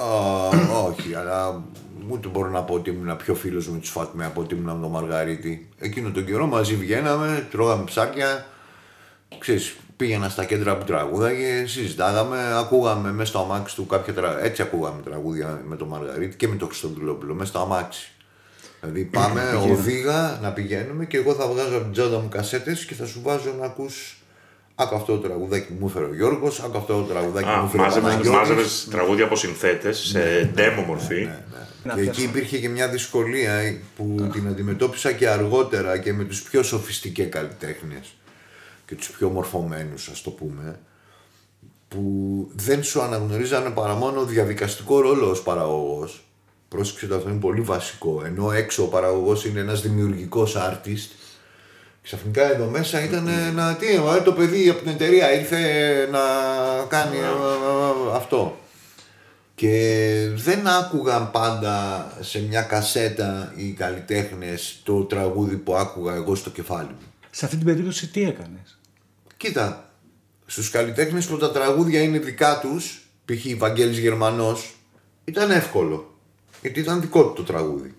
όχι, αλλά ούτε μπορώ να πω ότι ήμουν πιο φίλος με τους Φάτμε από ότι ήμουν με τον Μαργαρίτη. Εκείνο τον καιρό μαζί βγαίναμε, τρώγαμε ψάρια, ξέρεις, πήγαινα στα κέντρα που τραγούδαγε, συζητάγαμε, ακούγαμε μέσα στο αμάξι του κάποια τραγούδια. Έτσι ακούγαμε τραγούδια με τον Μαργαρίτη και με τον Χριστοδουλόπουλο, μέσα στο αμάξι. Δηλαδή πάμε οδήγα να πηγαίνουμε και εγώ θα βγάζω από την τσάντα μου κασέτες και θα σου βάζω να ακούς Άκου αυτό το τραγουδάκι που μου έφερε ο Γιώργος, άκου αυτό το τραγουδάκι που μου έφερε ο Γιώργο. Μάζευες τραγούδια από συνθέτες σε ναι, demo ναι, μορφή. Ναι, ναι. Και εκεί υπήρχε και μια δυσκολία που την αντιμετώπισα και αργότερα και με τους πιο σοφιστικές καλλιτέχνες και τους πιο μορφωμένους, ας το πούμε, που δεν σου αναγνωρίζανε παρά μόνο διαδικαστικό ρόλο ως παραγωγός. Πρόσεξε το αυτό είναι πολύ βασικό. Ενώ έξω ο παραγωγός είναι ένας δημιουργικός artist, Ξαφνικά εδώ μέσα ήταν ένα τι, ε, το παιδί από την εταιρεία ήρθε να κάνει ε, ε, αυτό. Και δεν άκουγαν πάντα σε μια κασέτα οι καλλιτέχνες το τραγούδι που άκουγα εγώ στο κεφάλι μου. Σε αυτή την περίπτωση τι έκανες; Κοίτα, στους καλλιτέχνες που τα τραγούδια είναι δικά τους, π.χ. Βαγγέλης Γερμανός, ήταν εύκολο. Γιατί ήταν δικό του το τραγούδι.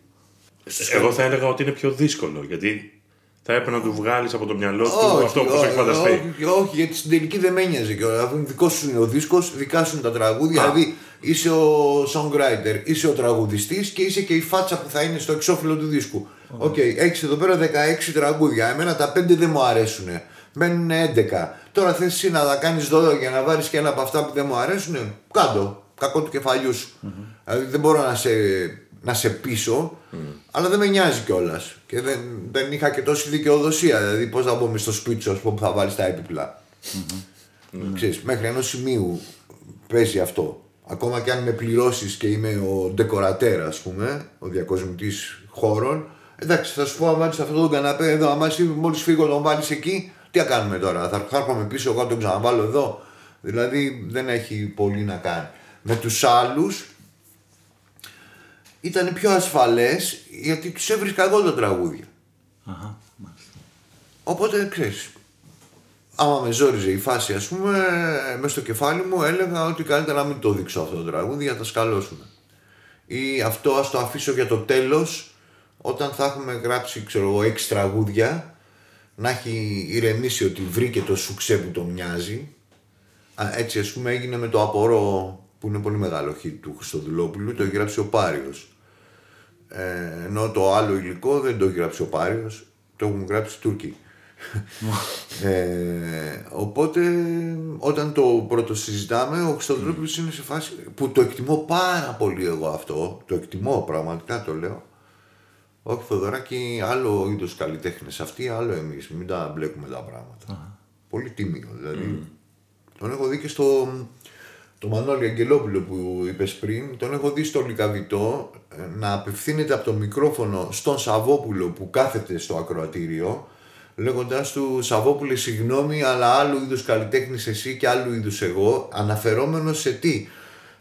Εγώ θα έλεγα ότι είναι πιο δύσκολο, γιατί θα έπρεπε να του βγάλεις από το μυαλό του αυτό που έχει φανταστεί. Όχι, όχι, γιατί στην τελική δεν με νοιάζει κιόλας. Αφού δικός σου είναι ο δίσκος, δικά σου είναι τα τραγούδια. Δηλαδή είσαι ο songwriter, είσαι ο τραγουδιστής και είσαι και η φάτσα που θα είναι στο εξώφυλλο του δίσκου. OK, okay, έχεις εδώ πέρα 16 τραγούδια. Εμένα τα 5 δεν μου αρέσουν. Μένουν 11. Τώρα θες εσύ να τα κάνεις 12 για να βάλεις και ένα από αυτά που δεν μου αρέσουν; Κάντο. Κακό του κεφαλιού σου. Mm-hmm. Δηλαδή δεν μπορώ να σε να σε πείσω, mm. αλλά δεν με νοιάζει κιόλας. Και δεν, δεν είχα και τόση δικαιοδοσία. Δηλαδή, πώς θα μπούμε στο σπίτι σου, που θα βάλεις τα έπιπλα. Mm-hmm. Ξέρεις, μέχρι ενός σημείου παίζει αυτό. Ακόμα και αν με πληρώσεις και είμαι ο ντεκορατέρ, ας πούμε, ο διακοσμητής χώρων, εντάξει, θα σου πω, αν βάλει αυτό το καναπέ εδώ, άμα εσύ μόλις φύγω τον βάλεις εκεί, τι θα κάνουμε τώρα, θα έρχομαι πίσω, εγώ τον ξαναβάλω εδώ; Δηλαδή δεν έχει πολύ να κάνει. Με τους άλλους ήταν πιο ασφαλές γιατί τους έβρισκα εγώ τα τραγούδια. Αχα, Οπότε ξέρεις, άμα με ζόριζε η φάση ας πούμε, μέσα στο κεφάλι μου έλεγα ότι καλύτερα να μην το δείξω αυτό το τραγούδι για να τα σκαλώσουμε. Ή αυτό ας το αφήσω για το τέλος, όταν θα έχουμε γράψει ξέρω εγώ έξι τραγούδια, να έχει ηρεμήσει ότι βρήκε το σουξέ που το μοιάζει. έτσι ας πούμε έγινε με το απορώ που είναι πολύ μεγάλο hit του Χριστοδουλόπουλου, το έχει γράψει ο Πάριος. Ε, ενώ το άλλο υλικό δεν το έχει γράψει ο Πάριος, το έχουν γράψει οι Τούρκοι. [laughs] ε, οπότε όταν το πρώτο συζητάμε ο Χριστοδουλόπουλος είναι σε φάση που το εκτιμώ πάρα πολύ εγώ αυτό το εκτιμώ πραγματικά το λέω όχι Θοδωράκη άλλο είδος καλλιτέχνες. Αυτοί άλλο εμείς. Μην τα μπλέκουμε τα πράγματα. Πολύ τίμιο δηλαδή. Τον έχω δει και στο το Μανώλη Αγγελόπουλο που είπες πριν, τον έχω δει στο Λικαβιτό ε, να απευθύνεται από το μικρόφωνο στον Σαββόπουλο που κάθεται στο ακροατήριο, λέγοντάς του Σαββόπουλε, συγγνώμη, αλλά άλλου είδους καλλιτέχνης εσύ και άλλου είδους εγώ, αναφερόμενος σε τι;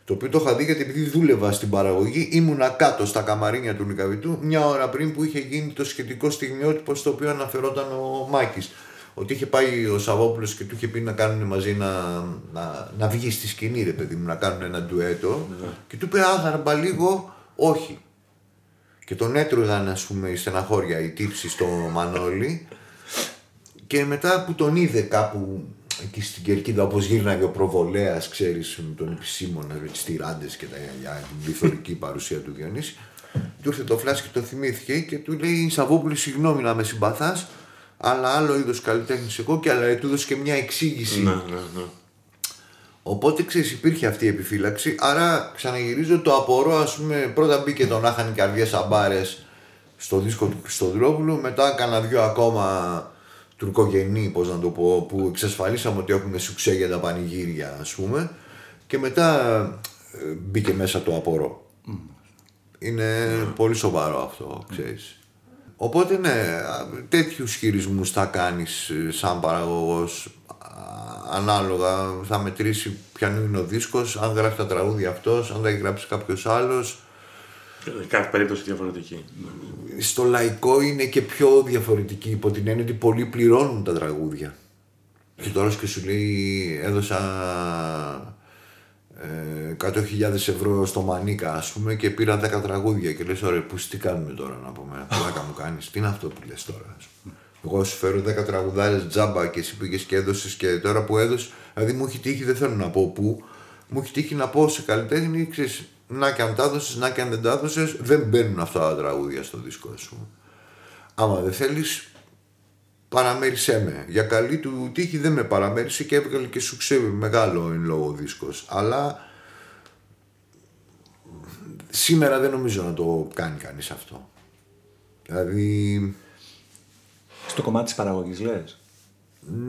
Το οποίο το είχα δει γιατί επειδή δούλευα στην παραγωγή, ήμουνα κάτω στα καμαρίνια του Λικαβιτού μια ώρα πριν που είχε γίνει το σχετικό στιγμιότυπο στο οποίο αναφερόταν ο Μάκης ότι είχε πάει ο Σαββόπουλος και του είχε πει να κάνουν μαζί να, να, να βγει στη σκηνή, ρε παιδί μου, να κάνουν ένα ντουέτο. Ναι. Και του είπε άγαρμπα λίγο, όχι. Και τον έτρωγαν, ας πούμε, η στεναχώρια, η τύψη στο Μανώλη. Και μετά που τον είδε κάπου εκεί στην κερκίδα, όπως γύρναγε ο προβολέας, ξέρεις, με τον επισήμονα, με τις τυράντες και τα, για την πληθωρική παρουσία του Διονύση. Του ήρθε το φλάσ και το θυμήθηκε και του λέει: Σαββόπουλο, συγγνώμη να με συμπαθάς, αλλά άλλο είδος καλλιτέχνης εγώ και αλλά του έδωσε και μια εξήγηση. Ναι, ναι, ναι. Οπότε ξέρεις, υπήρχε αυτή η επιφύλαξη. Άρα ξαναγυρίζω το απορώ, ας πούμε, πρώτα μπήκε τον Άχανη Καρδιές Αμπάρες στο δίσκο του Χριστοδρόπουλου, μετά κάνα δυο ακόμα τουρκογενή, πώς να το πω, που εξασφαλίσαμε ότι έχουμε σουξέ για τα πανηγύρια, ας πούμε, και μετά ε, μπήκε μέσα το απορώ. Είναι πολύ σοβαρό αυτό, ξέρεις. Οπότε ναι, τέτοιους χειρισμούς θα κάνεις ε, σαν παραγωγός. Ανάλογα θα μετρήσει ποιανού είναι ο δίσκος, αν γράφει τα τραγούδια αυτός, αν τα έχει γράψει κάποιος άλλος. Κάθε περίπτωση διαφορετική. Στο λαϊκό είναι και πιο διαφορετική υπό την έννοια ότι πολλοί πληρώνουν τα τραγούδια. Και τώρα και σου λέει έδωσα 100.000 ευρώ στο Μανίκα ας πούμε και πήρα 10 τραγούδια και λες ωραία που τι κάνουμε τώρα να πούμε πλάκα μου κάνεις τι είναι αυτό που λες τώρα ας πούμε. Εγώ σου φέρω 10 τραγουδάρες τζάμπα και εσύ πήγες και έδωσες και τώρα που έδωσες. Δηλαδή μου έχει τύχει, δεν θέλω να πω πού, μου έχει τύχει να πω σε καλλιτέχνη, ξέρεις, να και αν τα έδωσε, να και αν δεν τα έδωσε, δεν μπαίνουν αυτά τα τραγούδια στο δίσκο, α πούμε. Άμα δεν θέλεις, παραμέρισέ με. Για καλή του τύχη δεν με παραμέρισε και έβγαλε και σου ξέρει μεγάλο εν λόγω δίσκος. Αλλά σήμερα δεν νομίζω να το κάνει κανείς αυτό. Δηλαδή... Στο κομμάτι της παραγωγής λες;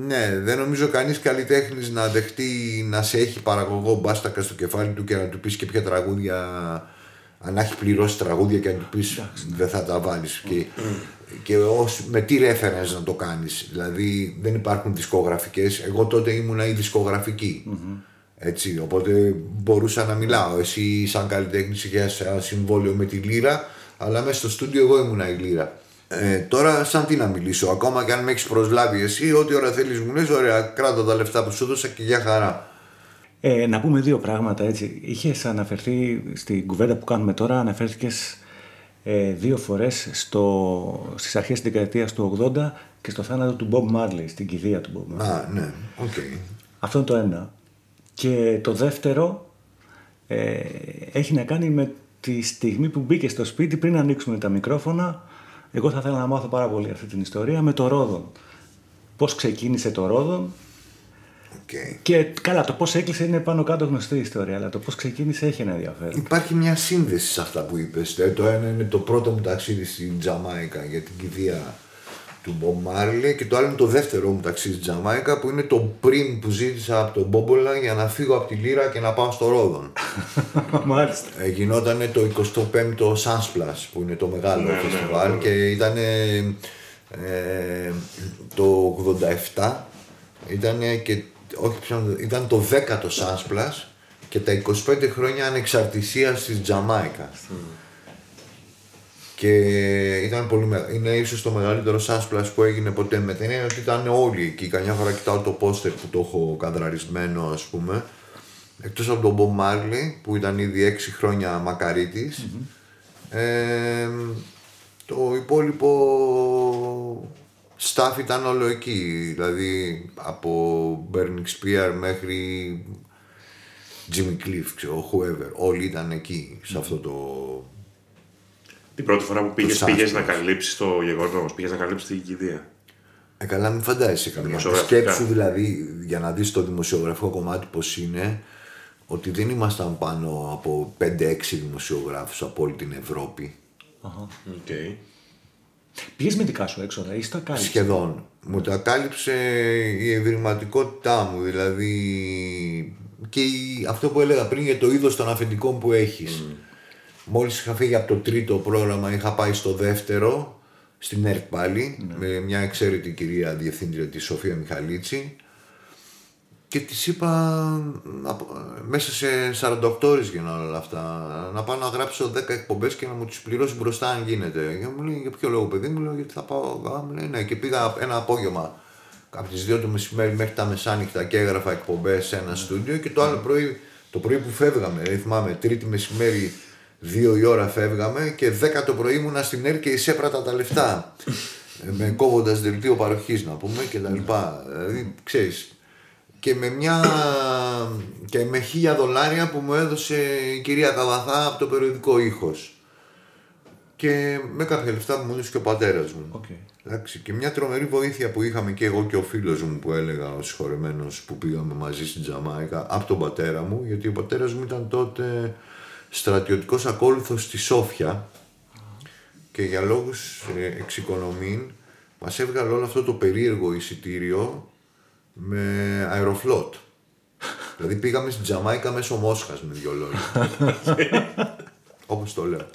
Ναι, δεν νομίζω κανείς καλλιτέχνης να δεχτεί να σε έχει παραγωγό μπάστακα στο κεφάλι του και να του πεις και ποια τραγούδια αν έχει πληρώσει τραγούδια και να του πεις δεν θα τα βάλεις. Και, και ως, με τι reference να το κάνεις. Δηλαδή δεν υπάρχουν δισκογραφικές. Εγώ τότε ήμουνα η δισκογραφικη έτσι, οπότε μπορούσα να μιλάω. Εσύ σαν καλλιτέχνης είχες ένα συμβόλαιο με τη Λύρα αλλά μέσα στο στούντιο εγώ ήμουνα η Λύρα ε, τώρα, σαν τι να μιλήσω, ακόμα και αν με έχεις προσλάβει εσύ, ό,τι ώρα θέλεις μου λες, ωραία, κράτα τα λεφτά που σου δώσα και για χαρά. Ε, να πούμε δύο πράγματα έτσι. Είχες αναφερθεί στην κουβέντα που κάνουμε τώρα, αναφέρθηκες ε, δύο φορές στις αρχές της δεκαετίας του 80 και στο θάνατο του Bob Marley, στην κηδεία του Bob Marley. Α, ναι, OK. Okay. Αυτό είναι το ένα. Και το δεύτερο ε, έχει να κάνει με τη στιγμή που μπήκε στο σπίτι πριν ανοίξουμε τα μικρόφωνα εγώ θα ήθελα να μάθω πάρα πολύ αυτή την ιστορία με το Ρόδον. Πώς ξεκίνησε το Ρόδον okay. και καλά το πώς έκλεισε είναι πάνω κάτω γνωστή ιστορία αλλά το πώς ξεκίνησε έχει ένα ενδιαφέρον. Υπάρχει μια σύνδεση σε αυτά που είπες. Ε, το ένα είναι το πρώτο μου ταξίδι στην Τζαμάικα για την κηδεία του Μπομπ και το άλλο είναι το δεύτερο μου ταξίδι στην Τζαμάικα που είναι το πριν που ζήτησα από τον Μπόμπολα για να φύγω από τη Λύρα και να πάω στο Ρόδον. [laughs] Μάλιστα. Ε, γινόταν το 25ο Sunsplash που είναι το μεγάλο ναι, ναι, φεστιβάλ ναι, και ήταν ε, το 87 ήταν και όχι ήταν το 10ο Sunsplash και τα 25 χρόνια ανεξαρτησίας της Τζαμάικας. Και ήταν πολύ μεγάλο. Είναι ίσως το μεγαλύτερο Sunsplash που έγινε ποτέ με την έννοια ότι ήταν όλοι εκεί. Καμιά φορά κοιτάω το πόστερ που το έχω καδραρισμένο, ας πούμε. Εκτός από τον Bob Marley που ήταν ήδη 6 χρόνια μακαρίτης, ε, το υπόλοιπο staff ήταν όλο εκεί. Δηλαδή από Burning Spear μέχρι Jimmy Cliff, ξέρω, whoever. Όλοι ήταν εκεί σε αυτό το την πρώτη φορά που πήγες, πήγες να καλύψεις το γεγονός, πήγες να καλύψεις την κηδεία. Ε, καλά, μην φαντάζεσαι καμία. Σκέψου δηλαδή για να δεις το δημοσιογραφικό κομμάτι πώς είναι, ότι δεν ήμασταν πάνω από 5-6 δημοσιογράφους από όλη την Ευρώπη. Αχα. Okay. Πήγες με δικά σου έξοδα ή τα κάλυψες. Σχεδόν. Μου τα κάλυψε η ευρηματικότητά μου. Δηλαδή και αυτό που έλεγα πριν για το είδος των αφεντικών που έχεις. Μόλις είχα φύγει από το τρίτο πρόγραμμα είχα πάει στο δεύτερο στην ΕΡΤ πάλι ναι. με μια εξαίρετη κυρία διευθύντρια τη Σοφία Μιχαλίτση και της είπα μέσα σε 48 ώρες γίνανε όλα αυτά. Να πάω να γράψω 10 εκπομπές και να μου τις πληρώσει μπροστά αν γίνεται. Και μου λέει για ποιο λόγο παιδί μου λέω γιατί θα πάω μου λέει ναι και πήγα ένα απόγευμα από τις 2 το μεσημέρι μέχρι τα μεσάνυχτα και έγραφα εκπομπές σε ένα ναι. στούντιο και το άλλο πρωί το πρωί που φεύγαμε, θυμάμαι, τρίτη μεσημέρι Δύο η ώρα φεύγαμε και δέκα το πρωί ήμουνα στην ΕΡ και εισέπρατα τα λεφτά. Ε, με κόβοντας δελτίο παροχής να πούμε και τα λοιπά. Δηλαδή, ξέρεις, και με μια και με χίλια δολάρια που μου έδωσε η κυρία Καβαθά από το περιοδικό ήχος και με κάποια λεφτά που μου έδωσε και ο πατέρας μου. Okay. Εντάξει, και μια τρομερή βοήθεια που είχαμε και εγώ και ο φίλος μου που έλεγα ο συγχωρεμένος που πήγαμε μαζί στην Τζαμάικα από τον πατέρα μου, γιατί ο πατέρας μου ήταν τότε στρατιωτικός ακόλουθος στη Σόφια και για λόγους ε, εξοικονομήν μας έβγαλε όλο αυτό το περίεργο εισιτήριο με αεροφλότ. [laughs] δηλαδή πήγαμε στην Τζαμάικα μέσω Μόσχας με δυο λόγια. [laughs] Όπως το λέω.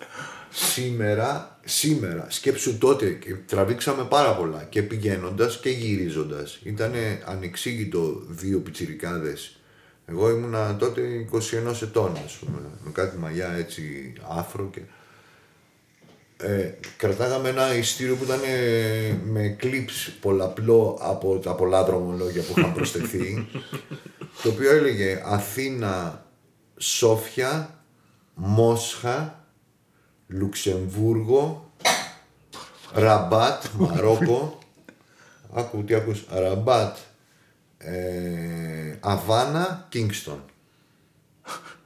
Σήμερα, σήμερα, σκέψου τότε και τραβήξαμε πάρα πολλά και πηγαίνοντας και γυρίζοντας. Ήταν ανεξήγητο δύο πιτσιρικάδες εγώ ήμουνα τότε 21 ετών, ας πούμε, με κάτι μαλλιά έτσι άφρο και... Ε, κρατάγαμε ένα εισιτήριο που ήταν ε, με κλιπς πολλαπλό από τα πολλά δρομολόγια που είχαν προστεθεί [laughs] το οποίο έλεγε Αθήνα, Σόφια, Μόσχα, Λουξεμβούργο, Ραμπάτ, Μαρόκο. [laughs] Άκου τι ακούς, Ραμπάτ, ε, Αβάνα, Κίνγκστον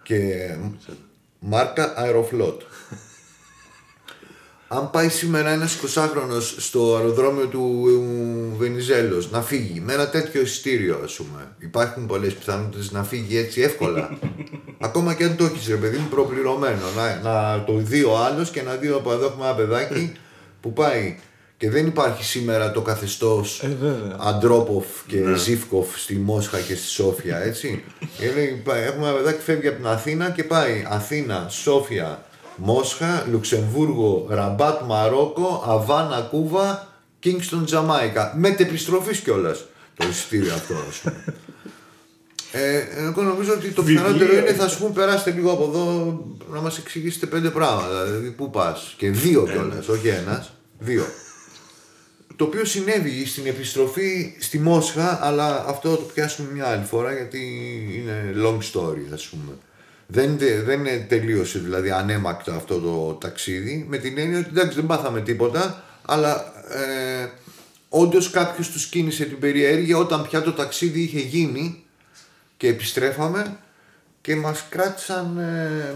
και μάρκα Αεροφλότ. Αν πάει σήμερα ένας 20χρονο στο αεροδρόμιο του Βενιζέλος να φύγει με ένα τέτοιο εισιτήριο, ας πούμε, υπάρχουν πολλές πιθανότητες να φύγει έτσι εύκολα. [laughs] Ακόμα και αν το έχεις, ρε παιδί μου, προπληρωμένο. Να, να το δει ο άλλος και να δει από εδώ έχουμε ένα παιδάκι [laughs] που πάει. Και δεν υπάρχει σήμερα το καθεστώς Ε, βέβαια. Αντρόποφ και Ζήφκοφ στη Μόσχα και στη Σόφια, έτσι. Και λέει, πάει, έχουμε ένα παιδάκι που φεύγει από την Αθήνα και πάει Αθήνα, Σόφια, Μόσχα, Λουξεμβούργο, Ραμπάτ, Μαρόκο, Αβάνα, Κούβα, Κίνγκστον, Τζαμάικα. Με επιστροφή κιόλας το εισιτήριο αυτό, ας πούμε. Ε, εγώ νομίζω ότι το πιθανότερο είναι θα σου πούν περάστε λίγο από εδώ να μας εξηγήσετε πέντε πράγματα. Δηλαδή πού πας. Και δύο κιόλας, όχι ένας. Δύο. Το οποίο συνέβη στην επιστροφή στη Μόσχα, αλλά αυτό το πιάσουμε μια άλλη φορά γιατί είναι long story ας πούμε. Δεν, δεν τελείωσε δηλαδή ανέμακτο αυτό το ταξίδι με την έννοια ότι εντάξει δεν πάθαμε τίποτα αλλά ε, όντως κάποιος τους κίνησε την περιέργεια όταν πια το ταξίδι είχε γίνει και επιστρέφαμε και μας κράτησαν ε,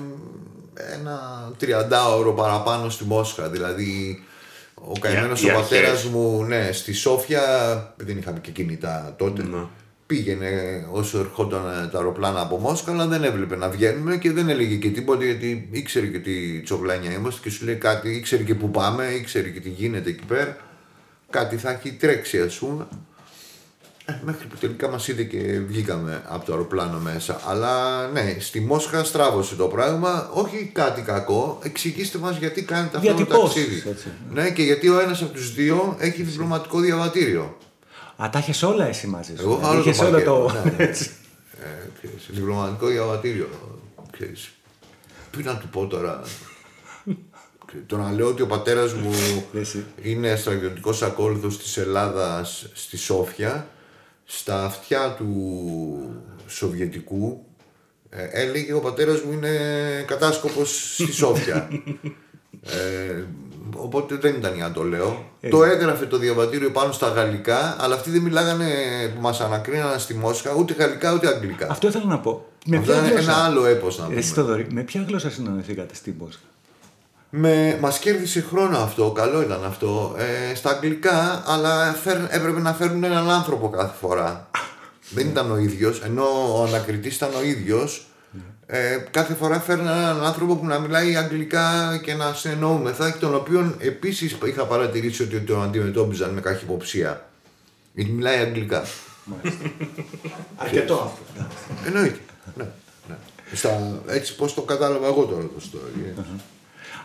ένα 30ωρο παραπάνω στη Μόσχα δηλαδή ο καημένος οι ο πατέρας αρχές. μου ναι, στη Σόφια δεν είχαμε και κινητά τότε Ναι. πήγαινε όσο ερχόταν τα αεροπλάνα από Μόσχα αλλά δεν έβλεπε να βγαίνουμε και δεν έλεγε και τίποτα γιατί ήξερε και τι τσογλάνια είμαστε και σου λέει κάτι, ήξερε και που πάμε, ήξερε και τι γίνεται εκεί πέρα κάτι θα έχει τρέξει ας πούμε ε, μέχρι που τελικά μας είδε και βγήκαμε από το αεροπλάνο μέσα. Αλλά ναι, στη Μόσχα στράβωσε το πράγμα. Όχι κάτι κακό. Εξηγήστε μας γιατί κάνετε αυτό το Διατυπώσεις, ταξίδι. έτσι. Ναι, και γιατί ο ένας από τους δύο έχει διπλωματικό διαβατήριο. Α, τα είχες όλα εσύ μαζί σου. Εγώ Δηλαδή, άλλο το είχες όλο πακέτο, το... ναι, ναι. [laughs] έτσι. Ε, ξέρεις, διπλωματικό διαβατήριο. Ξέρεις. Τι να του πω τώρα. Ξέρεις, Το να λέω ότι ο πατέρας μου Εσύ. είναι στρατιωτικός ακόλουθος της Ελλάδας στη Σόφια στα αυτιά του Σοβιετικού ε, έλεγε ο πατέρας μου είναι κατάσκοπος στη Σόφια. ε, οπότε δεν ήταν για να το λέω. Το έγραφε το διαβατήριο πάνω στα γαλλικά, αλλά αυτοί δεν μιλάγανε που μας ανακρίνανε στη Μόσχα ούτε γαλλικά ούτε αγγλικά. Αυτό ήθελα να πω. Με Αυτό ποια είναι γλώσσα... ένα άλλο έπος να Ρε, πούμε. εσύ, Θοδωρή, με ποια γλώσσα συναντηθήκατε στην Μόσχα; Με, μας κέρδισε χρόνο αυτό, καλό ήταν αυτό. Ε, στα αγγλικά, αλλά φέρ- έπρεπε να φέρουν έναν άνθρωπο κάθε φορά. [laughs] Δεν ήταν ο ίδιος, ενώ ο ανακριτής ήταν ο ίδιος. Ε, κάθε φορά φέρναν έναν άνθρωπο που να μιλάει αγγλικά και να συνεννοούμεθα και τον οποίον επίσης είχα παρατηρήσει ότι τον αντιμετώπιζαν με καχυποψία. Γιατί μιλάει αγγλικά. [laughs] Αρκετό αυτό. Εννοείται. Ναι, ναι. Στα, έτσι πώς το κατάλαβα εγώ τώρα το story.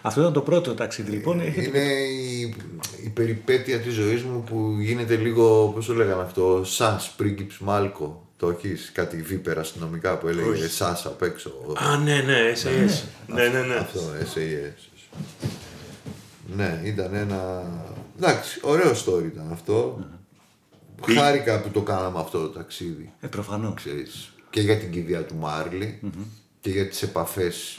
Ε. Αυτό ήταν το πρώτο ταξίδι λοιπόν. Έχετε- Είναι η, η περιπέτεια της ζωής μου που γίνεται λίγο, πώς το λέγανε αυτό, σας, πρίγκιψ Μάλκο. Το έχεις κάτι βίπερα αστυνομικά που έλεγε σας απ' έξω. Α, ναι, ναι, SAS. Ναι, ναι, ναι. Αυτό, SAS. Ναι, ήταν ένα... Εντάξει, ωραίο story ήταν αυτό. Χάρηκα που το κάναμε αυτό το ταξίδι. Ε, προφανώς. Ξέρεις, και για την κηδεία του μαρλι και για τις επαφές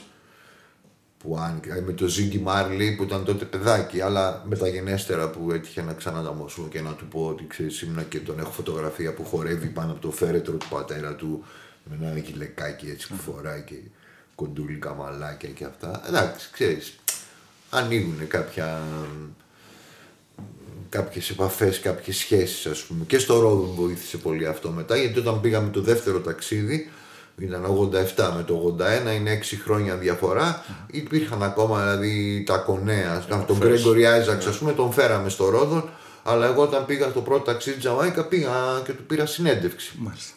που άνοιγα με το Ζίγκι Μάρλι που ήταν τότε παιδάκι αλλά μεταγενέστερα που έτυχε να ξανανταμώσουμε και να του πω ότι ξέρεις ήμουνα και τον έχω φωτογραφία που χορεύει πάνω από το φέρετρο του πατέρα του με ένα γυλαικάκι έτσι που φοράει και κοντούλικα μαλάκια και αυτά εντάξει ξέρεις ανοίγουν κάποια κάποιες επαφές, κάποιες σχέσεις ας πούμε. Και στο Ρόδο μου βοήθησε πολύ αυτό μετά, γιατί όταν πήγαμε το δεύτερο ταξίδι, ήταν 87 με το 81, είναι 6 χρόνια διαφορά, υπήρχαν ακόμα δηλαδή τα κονέα, τον Γκρέγκορι Άιζαξ ας πούμε, τον φέραμε στο Ρόδο, αλλά εγώ όταν πήγα στο πρώτο ταξίδι Τζαμάικα πήγα και του πήρα συνέντευξη. Μάλιστα.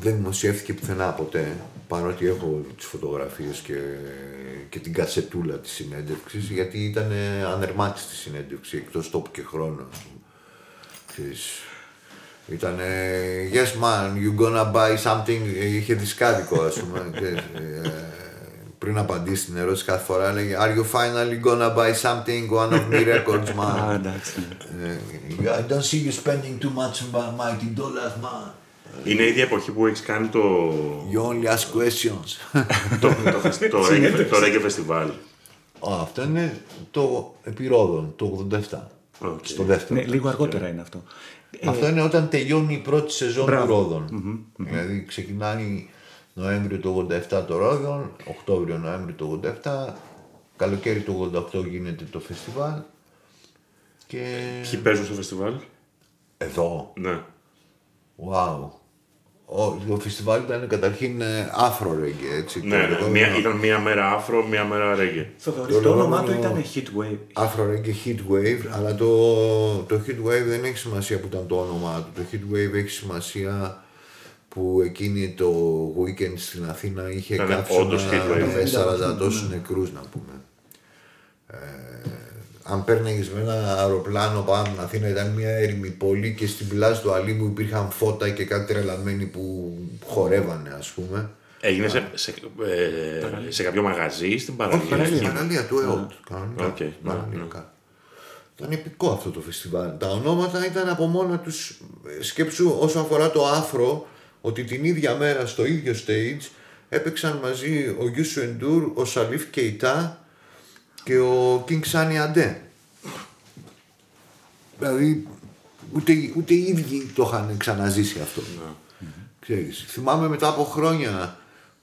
Δεν δημοσιεύθηκε πουθενά ποτέ, παρότι έχω τις φωτογραφίες και, και την κασετούλα της συνέντευξης, γιατί ήταν ανερμάτιστη συνέντευξη, εκτός τόπου και χρόνου. ας πούμε. Ξέρεις, Ήταν yes man, you gonna buy something, ε, είχε δισκάδικο ας πούμε. [laughs] ξέρεις, ε, πριν απαντήσει την ερώτηση κάθε φορά έλεγε Are you finally gonna buy something, one of me records [laughs] Α, man. εντάξει. ναι. Ε, I don't see you spending too much on mighty dollars man. Είναι η ίδια εποχή που έχεις κάνει το. You only ask questions. [laughs] το, το, το, το, reggae, το reggae festival. Α, αυτό είναι το επί Ρόδον, το 87. Οκ. Στο δεύτερο. Ναι, λίγο αργότερα είναι αυτό. Αυτό είναι όταν τελειώνει η πρώτη σεζόν του Ρόδον Δηλαδή ξεκινάει Νοέμβριο του 87 το Ρόδον, Οκτώβριο-Νοέμβριο του 87, καλοκαίρι του 88 γίνεται το φεστιβάλ και Ποιοι παίζουν στο φεστιβάλ; εδώ, Ναι. wow. Ο, το φεστιβάλ ήταν καταρχήν άφρο ρέγγε, έτσι. Ναι, ναι. Μία, ήταν μία μέρα άφρο, μία μέρα ρέγγε. Θοδωρή, Το το όνομά του λεγόμενο- ήταν Heat Wave. Άφρο ρέγγε Heat Wave, αλλά το, το Heat Wave δεν έχει σημασία που ήταν το όνομά του. Το Heat Wave έχει σημασία που εκείνη το weekend στην Αθήνα είχε Ήταν καύσωνας όντως heat wave. με 40 τόσους νεκρούς να πούμε. Ε, αν πέρναγες με ένα αεροπλάνο πάνω στην Αθήνα ήταν μια έρημη πόλη και στην πλαζ του Αλήμου υπήρχαν φώτα και κάτι τρελαμένοι που χορεύανε ας πούμε. Έγινε σε, σε, ε, σε κάποιο μαγαζί στην παραλία. Όχι, στην παραλία του ΕΟΤ. Κανονικά. Οκ, ναι, Παραλιακά. Ήταν επικό αυτό το φεστιβάλ. Τα ονόματα ήταν από μόνα τους ε, σκέψου όσον αφορά το άφρο ότι την ίδια μέρα στο ίδιο stage έπαιξαν μαζί ο Γιούσου Εντούρ, ο Σαλίφ Κεϊτά και ο King Σάνι Αντέ. Δηλαδή ούτε, ούτε οι ίδιοι το είχαν ξαναζήσει αυτό. Ξέρεις, θυμάμαι μετά από χρόνια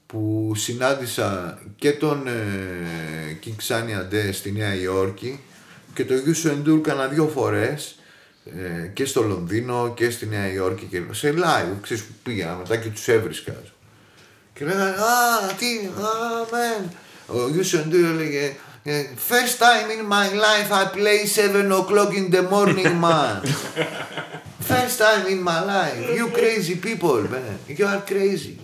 που συνάντησα και τον ε, King Sunny Ade στη Νέα Υόρκη και τον Γιούσου Εντούρ κάνα δύο φορές ε, και στο Λονδίνο και στη Νέα Υόρκη και σε live, ξέρεις που πήγαινα μετά και τους έβρισκα. Και λέγανε, α, τι, α, man. Ο Γιούσου Εντούρ έλεγε, ε, First time in my life I play 7 o'clock in the morning, [laughs] man. First time in my life. You crazy people, man. You are crazy.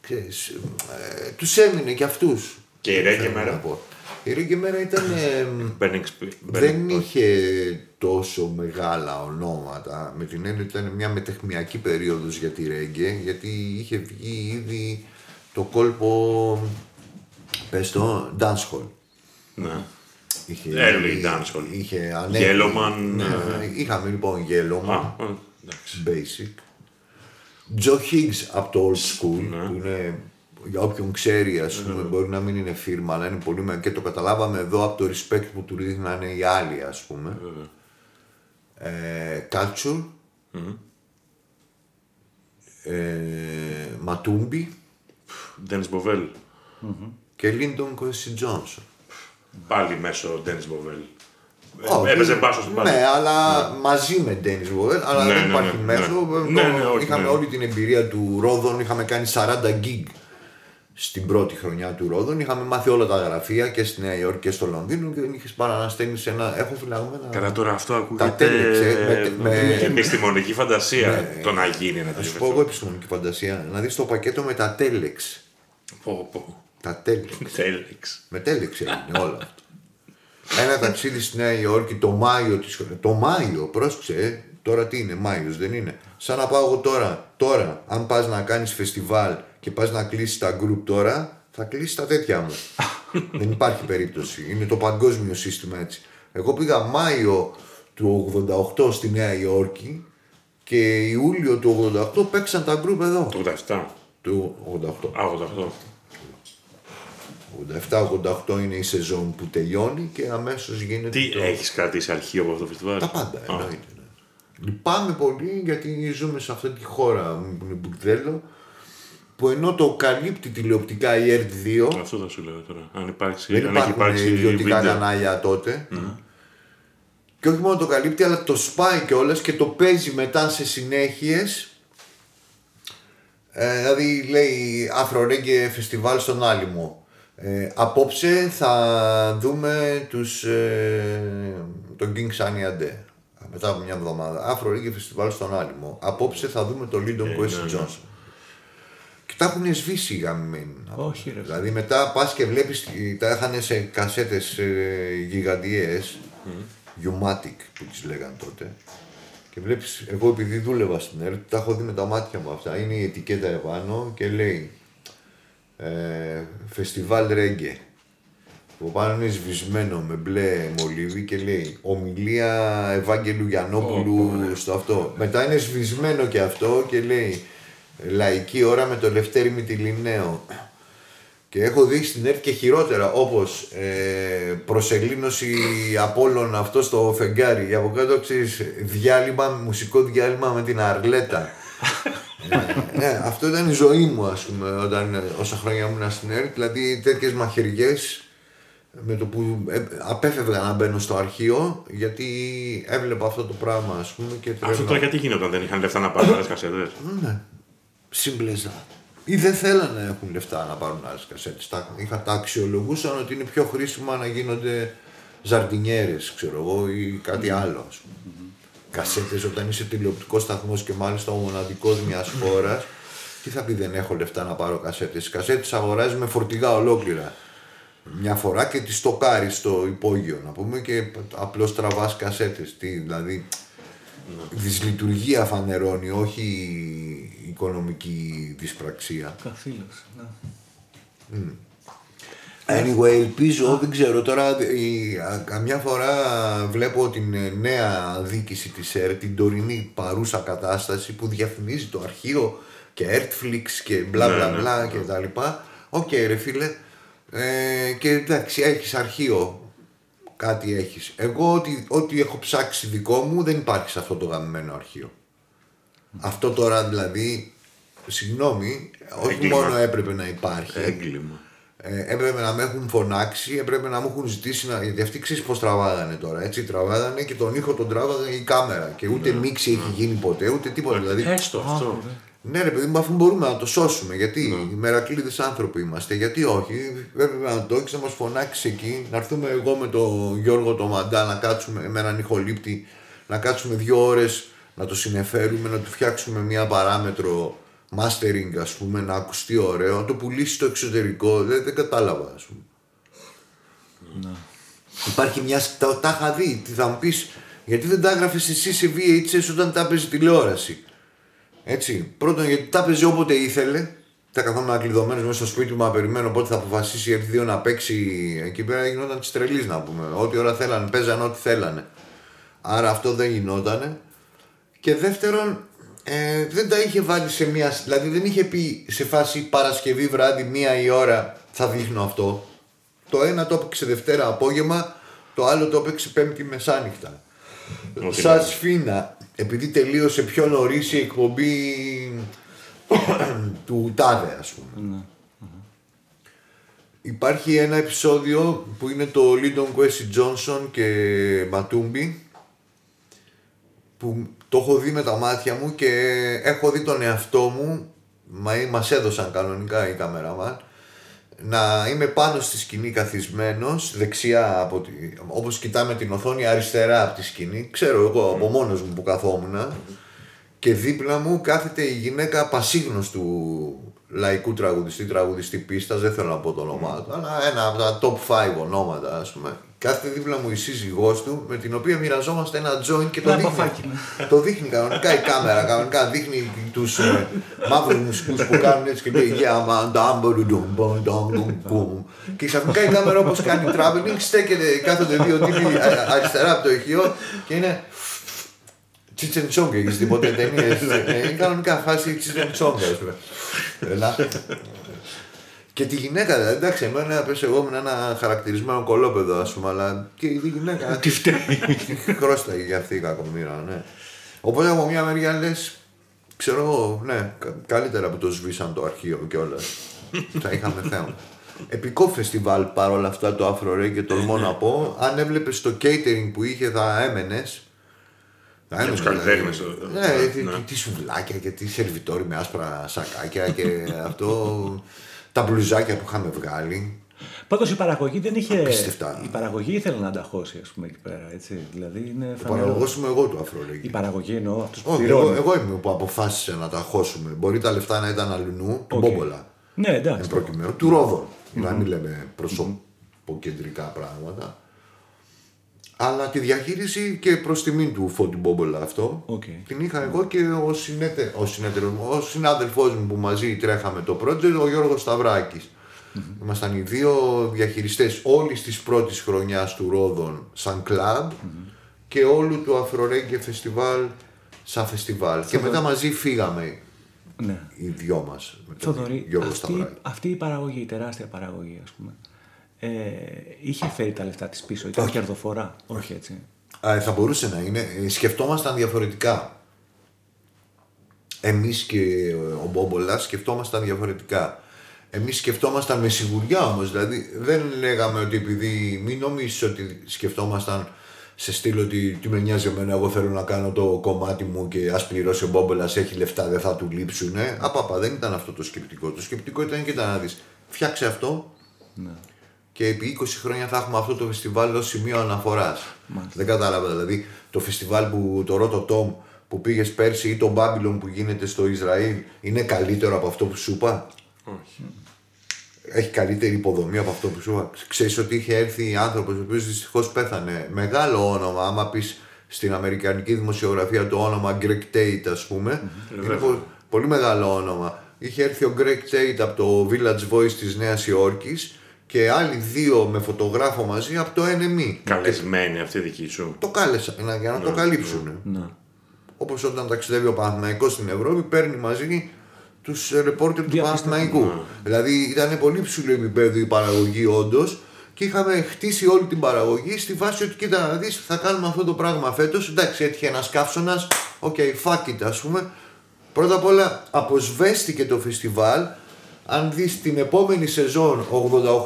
Ξέρεις, ε, τους έμεινε και αυτούς. Και η Reggae Θέλω μέρα; να πω. Η Reggae μέρα ήταν... ε, Burning Sp- δεν Burning- είχε τόσο μεγάλα ονόματα. Με την έννοια ότι ήταν μια μετεχμιακή περίοδος για τη Reggae, γιατί είχε βγει ήδη το κόλπο, πες το, dancehall. Ναι. Είχε, Early dancehall. Είχε ανέβει. Yellowman, Ναι, ναι. είχαμε λοιπόν Yellowman. Α, ε, εντάξει. basic. Joe Higgs από το old school, Ναι. που είναι για όποιον ξέρει, ας πούμε, μπορεί να μην είναι φίρμα, αλλά είναι πολύ μεγάλο. Και το καταλάβαμε εδώ από το respect που του δείχνανε οι άλλοι, ας πούμε. Ε, Culture. Ε, Ματούμπι Dennis Bovell. και Lyndon Quincy Johnson. Πάλι μέσω Dennis Bovell. Ε, Όχι, Έπαιζε μπάσο στην μπάλα. Ναι, αλλά μαζί με Ντένι Βόελ, αλλά Ναι, δεν ναι, υπάρχει ναι, μέσο. ναι. Το- Ναι, ναι, όχι, είχαμε ναι. όλη την εμπειρία του Ρόδων, είχαμε κάνει 40 gig στην πρώτη χρονιά του Ρόδων. Είχαμε μάθει όλα τα γραφεία και στη Νέα Υόρκη και στο Λονδίνο και δεν είχες πάρα να στέλνεις ένα. Έχω φυλαγμένα. Κατά τώρα αυτό Τα ακούγεται τέλεξε, με- με- επιστημονική φαντασία το να γίνει ένα Να σου τέτοιο πω εγώ φεστιβάλ. επιστημονική φαντασία. Να δεις το πακέτο με τα τέλεξ. Πω, πω. Τα τέλεξ. Τέλεξ. [laughs] Με τέλεξ έγινε όλο αυτό. Ένα ταξίδι στη Νέα Υόρκη το Μάιο της χρονιάς. Το Μάιο, πρόσεξε, ε. τώρα τι είναι, Μάιος δεν είναι. Σαν να πάω εγώ τώρα, τώρα, αν πας να κάνεις φεστιβάλ και πας να κλείσεις τα γκρουπ τώρα, θα κλείσεις τα τέτοια μου. [laughs] δεν υπάρχει περίπτωση. Είναι το παγκόσμιο σύστημα έτσι. Εγώ πήγα Μάιο του 88 στη Νέα Υόρκη και Ιούλιο του 88 παίξαν τα γκρουπ εδώ. Το 87. Του 88. Α, 88. 87-88 είναι η σεζόν που τελειώνει και αμέσως γίνεται Τι το... έχεις κρατήσει αρχείο από αυτό το φεστιβάλ; Τα πάντα Α, εννοείται. ναι. Λυπάμαι πολύ γιατί ζούμε σε αυτή τη χώρα που είναι Μπουρδέλο που ενώ το καλύπτει τηλεοπτικά η ΕΡΤ2 Αυτό θα σου λέω τώρα. Αν υπάρξει, δεν αν έχει υπάρχουν υπάρξει ιδιωτικά βίντεο. κανάλια τότε και όχι μόνο το καλύπτει αλλά το σπάει κιόλας και το παίζει μετά σε συνέχειες ε, δηλαδή λέει Αφρορέγγε φεστιβάλ στον Άλυμο ε, απόψε θα δούμε τους, ε, τον King Sunny Ade μετά από μια εβδομάδα Αφρορέγγε φεστιβάλ στον Άλυμο απόψε θα δούμε τον Lyndon ναι, Quincy ναι. Johnson και τα έχουν σβήσει οι γαμμένοι. Όχι, ρε. Δηλαδή μετά πας και βλέπεις, τα είχαν σε κασέτες ε, γιγαντιές, Umatic που τις λέγαν τότε. Και βλέπεις, εγώ επειδή δούλευα στην ΕΡΤ, τα έχω δει με τα μάτια μου αυτά. Είναι η ετικέτα επάνω και λέει ε, Φεστιβάλ Ρέγγε. Που πάνω είναι σβησμένο με μπλε μολύβι και λέει Ομιλία Ευάγγελου Γιαννόπουλου στο αυτό. Μετά είναι σβησμένο και αυτό και λέει Λαϊκή ώρα με το Λευτέρη Μητυλινέο. Και έχω δει στην ΕΡΤ και χειρότερα όπως ε, προσελήνωση Απόλλων αυτό στο φεγγάρι. Για από κάτω ξέρεις, διάλειμμα, μουσικό διάλειμμα με την Αρλέτα. Ε, ναι, αυτό ήταν η ζωή μου ας πούμε όταν, όσα χρόνια ήμουν στην ΕΡΤ. Δηλαδή τέτοιες μαχαιριές με το που ε, απέφευγα να μπαίνω στο αρχείο γιατί έβλεπα αυτό το πράγμα ας πούμε και Αυτό τώρα γιατί γινόταν, δεν είχαν λεφτά να πάρουν άλλες κασέτες; ναι. Σύμπλεζα. Ή δεν θέλανε να έχουν λεφτά να πάρουν άλλες κασέτες. Τα, είχα, τα αξιολογούσαν ότι είναι πιο χρήσιμα να γίνονται ζαρτινιέρες, ξέρω εγώ, ή κάτι άλλο. Ας πούμε. Κασέτε όταν είσαι τηλεοπτικός σταθμός και μάλιστα ο μοναδικός μιας χώρας, τι θα πει δεν έχω λεφτά να πάρω κασέτες. Οι κασέτες αγοράζει με φορτηγά ολόκληρα. Μια φορά και τη στοκάρει στο υπόγειο, να πούμε, και απλώς τραβάς κασέτες. Δηλαδή, δυσλειτουργία φανερώνει, όχι οικονομική δυσπραξία. Καθήλωση, ναι. Anyway, ελπίζω, δεν ξέρω τώρα, η- α, καμιά φορά βλέπω την ε, νέα διοίκηση της ΕΡΤ, την τωρινή παρούσα κατάσταση που διαφημίζει το αρχείο και Ertflix και μπλα Ναι, μπλα ναι, μπλα και τα λοιπά. Οκ ρε φίλε, ε, και εντάξει έχεις αρχείο, κάτι έχεις. Εγώ ό,τι, ό,τι έχω ψάξει δικό μου δεν υπάρχει σε αυτό το γαμμένο αρχείο. Αυτό τώρα δηλαδή, συγγνώμη, όχι Έγκλημα. μόνο έπρεπε να υπάρχει. Έγκλημα. Ε, έπρεπε να με έχουν φωνάξει, έπρεπε να μου έχουν ζητήσει να. Γιατί αυτοί ξέρεις πώς τραβάγανε τώρα. Έτσι τραβάγανε και τον ήχο τον τράβαγε η κάμερα. Και ούτε μίξη έχει γίνει ποτέ, ούτε τίποτα. Δηλαδή, Έστω αυτό. ναι, ρε παιδί μου, αφού μπορούμε να το σώσουμε. Γιατί οι μερακλείδες άνθρωποι είμαστε, γιατί όχι. Έπρεπε να το έχεις να μας φωνάξεις εκεί, να έρθουμε εγώ με τον Γιώργο το Μαντά να κάτσουμε με έναν ηχολήπτη, να κάτσουμε δύο ώρες να το συνεφέρουμε, να του φτιάξουμε μια παράμετρο mastering, ας πούμε, να ακουστεί ωραίο, να το πουλήσει στο εξωτερικό. Δεν, δεν κατάλαβα, ας πούμε. Υπάρχει μια. Τα, τα είχα δει. Τι θα μου πεις, γιατί δεν τα έγραφες εσύ σε VHS όταν τα έπαιζε τηλεόραση. Έτσι. Πρώτον, γιατί τα έπαιζε όποτε ήθελε. Τα καθόμουν κλειδωμένος μέσα στο σπίτι μου να περιμένω πότε θα αποφασίσει η R2 να παίξει εκεί πέρα. Γινόταν της τρελής να πούμε. Ό,τι ώρα θέλανε, παίζανε ό,τι θέλανε. Άρα αυτό δεν γινότανε. Και δεύτερον, ε, δεν τα είχε βάλει σε μια. Δηλαδή δεν είχε πει σε φάση Παρασκευή βράδυ, μία η ώρα θα δείχνω αυτό. Το ένα το έπαιξε Δευτέρα απόγευμα, το άλλο το έπαιξε Πέμπτη μεσάνυχτα. Ότι Σας να- σφίνα, επειδή τελείωσε πιο νωρίς η εκπομπή [coughs] του Τάδε, ας πούμε. Υπάρχει ένα επεισόδιο που είναι το Lyndon Kwesi Johnson και Ματούμπι που το έχω δει με τα μάτια μου και έχω δει τον εαυτό μου μα μας έδωσαν κανονικά οι καμεραμάν να είμαι πάνω στη σκηνή καθισμένος δεξιά από τη, όπως κοιτάμε την οθόνη αριστερά από τη σκηνή ξέρω εγώ από μόνος μου που καθόμουν και δίπλα μου κάθεται η γυναίκα πασίγνωστου λαϊκού τραγουδιστή, τραγουδιστή πίστας, δεν θέλω να πω το όνομά του, αλλά ένα από τα top 5 ονόματα ας πούμε. Κάθεται δίπλα μου η σύζυγός του, με την οποία μοιραζόμαστε ένα joint και το Ένα δείχνει. μπαφάκι, το δείχνει κανονικά η κάμερα, κανονικά δείχνει τους ε, μαύρους μουσικούς που κάνουν έτσι και λέει «Yeah, man, dum, ba, dum, ba, dum, dum, boom». Και ξαφνικά η κάμερα όπως κάνει traveling στέκεται, κάθονται δύο τύποι α- αριστερά από το ηχείο και είναι Τσιτσεντσόγκα, έχεις δει ποτέ ταινίες; [laughs] Ε, Είναι κανονικά φάση Τσιτσεντσόγκα, ας πούμε. Έλα. Και τη γυναίκα, δηλαδή, εντάξει, εμένα πες εγώ ήμουν ένα χαρακτηρισμένο κολόπεδο, ας πούμε, αλλά και η γυναίκα. [laughs] Τι φταίει. Χρώσταγε για αυτή η κακομοίρα, ναι. Οπότε από μια μεριά λες, ξέρω εγώ, ναι, κα- καλύτερα που το σβήσαν το αρχείο κιόλας. [laughs] Θα είχαμε θέμα. Επικό φεστιβάλ παρόλα αυτά το Afro Ray και τολμώ να πω. Αν έβλεπες το catering που είχε, θα έμενες. Θα τους έμενες, καλλιτέχνες, δηλαδή. ε, Ναι, ε, τι- ναι. τι- τι σουβλάκια και τι σερβιτόροι με άσπρα σακάκια και [laughs] αυτό. Τα μπλουζάκια που είχαμε βγάλει. Πάντως η παραγωγή δεν είχε. Απίστευτα. Η παραγωγή ήθελε να τα χώσει, ας πούμε, εκεί πέρα. Έτσι. Δηλαδή είναι Ο φανερό. παραγωγός είμαι εγώ του Afro Ray. Η παραγωγή εννοώ αυτού που Όχι, εγώ, πληρώνουν. εγώ είμαι που αποφάσισε να τα χώσουμε. Μπορεί τα λεφτά να ήταν αλλού, του Οκ. Μπόμπολα. Ναι, Εν εντάξει. προκειμένου, του Ρόδον. Να μην λέμε προσωποκεντρικά πράγματα. Αλλά τη διαχείριση και προς τιμήν του Φώτη Μπόμπολα αυτό Οκ. την είχα εγώ και ο, συνέτε, ο, συνέτερος μου, ο συνάδελφός μου που μαζί τρέχαμε το project, ο Γιώργος Σταυράκης. Ήμασταν οι δύο διαχειριστές όλης της πρώτης χρονιάς του Ρόδων σαν κλαμπ και όλου του Αφρορέγγε φεστιβάλ σαν φεστιβάλ. Και μετά μαζί φύγαμε Ναι. Οι δυο μας. Με τον Θοδωρή, Γιώργο αυτή, Σταυράκη. αυτή η παραγωγή, η τεράστια παραγωγή, ας πούμε, ε, είχε φέρει τα λεφτά της πίσω, ήταν κερδοφορά. Όχι έτσι. Α, θα μπορούσε να είναι. Ε, Σκεφτόμασταν διαφορετικά. Εμείς και ο Μπόμπολας σκεφτόμασταν διαφορετικά. Εμείς σκεφτόμασταν με σιγουριά όμως, δηλαδή δεν λέγαμε ότι επειδή μην νομίζεις ότι σκεφτόμασταν σε στήλο ότι τι με νοιάζει εμένα, εγώ θέλω να κάνω το κομμάτι μου και ας πληρώσει ο Μπόμπολας, έχει λεφτά, δεν θα του λείψουνε. Απαπα, δεν ήταν αυτό το σκεπτικό. Το σκεπτικό ήταν και να δεις, φτιάξε αυτό, και επί 20 χρόνια θα έχουμε αυτό το φεστιβάλ ως σημείο αναφοράς. Δεν κατάλαβα δηλαδή το φεστιβάλ που το Ρότο Τόμ που πήγες πέρσι ή το Babylon που γίνεται στο Ισραήλ είναι καλύτερο από αυτό που σου είπα; Όχι. Έχει καλύτερη υποδομή από αυτό που σου είπα; Ξέρεις ότι είχε έρθει άνθρωπος ο οποίος δυστυχώς πέθανε. Μεγάλο όνομα, άμα πεις στην αμερικανική δημοσιογραφία το όνομα Greg Tate ας πούμε. Είναι πο- πολύ μεγάλο όνομα. Είχε έρθει ο Greg Tate από το Village Voice της Νέας Υόρκης και άλλοι δύο με φωτογράφο μαζί από το NME. Καλεσμένη αυτή δική σου. Το κάλεσα να- για να το καλύψουν. Ναι. Όπως όταν ταξιδεύει ο Παναθηναϊκός στην Ευρώπη, παίρνει μαζί τους ε, ρεπόρτερ του Διαπίστευμα. Παναθηναϊκού. Δηλαδή ήταν πολύ ψηλό επίπεδο η παραγωγή όντως και είχαμε χτίσει όλη την παραγωγή στη βάση ότι κοίτα να δεις θα κάνουμε αυτό το πράγμα φέτος. Εντάξει έτυχε ένας καύσωνας, OK fuck it ας πούμε. Πρώτα απ' όλα αποσβέστηκε το φεστιβάλ αν δεις την επόμενη σεζόν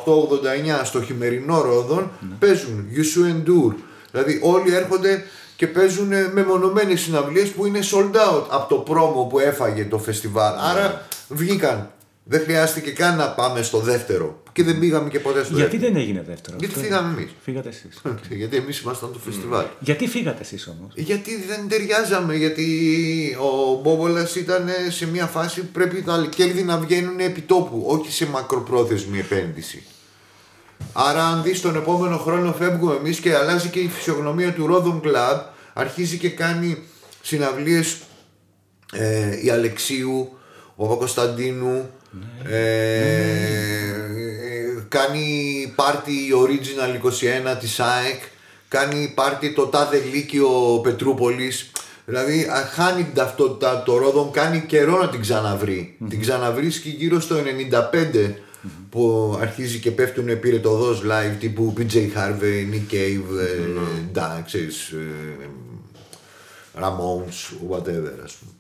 88-89 στο χειμερινό Ρόδον παίζουν You Should Endure δηλαδή όλοι έρχονται και παίζουν μεμονωμένες συναυλίες που είναι sold out από το πρόμο που έφαγε το φεστιβάλ. Άρα βγήκαν. Δεν χρειάστηκε καν να πάμε στο δεύτερο και δεν πήγαμε και ποτέ στο Γιατί δεύτερο δεν έγινε δεύτερο. Γιατί αυτό; φύγαμε είναι. εμείς. Φύγατε εσείς. γιατί εμείς ήμασταν το φεστιβάλ Γιατί φύγατε εσείς όμως; γιατί δεν ταιριάζαμε, γιατί ο Μπόβολας ήταν σε μια φάση που πρέπει τα κέρδη να βγαίνουν επί τόπου, όχι σε μακροπρόθεσμη επένδυση. Άρα, αν δεις τον επόμενο χρόνο φεύγουμε εμείς και αλλάζει και η φυσιογνωμία του Ρόδον Club, αρχίζει και κάνει συναυλίες ε, η Αλεξίου, ο Παπακοσταντίνου, ε, ε, κάνει πάρτι η Original 21 της ΑΕΚ, κάνει πάρτι το τάδε Λύκειο Πετρούπολης. Δηλαδή α, χάνει την ταυτότητα το Ρόδον, κάνει καιρό να την ξαναβρει Την ξαναβρίσκει γύρω στο 95 που αρχίζει και πέφτουν πυρετοδός live τύπου PJ Harvey, Nick Cave, ε, Da, ξέρεις, ε, Ramones, whatever ας πούμε.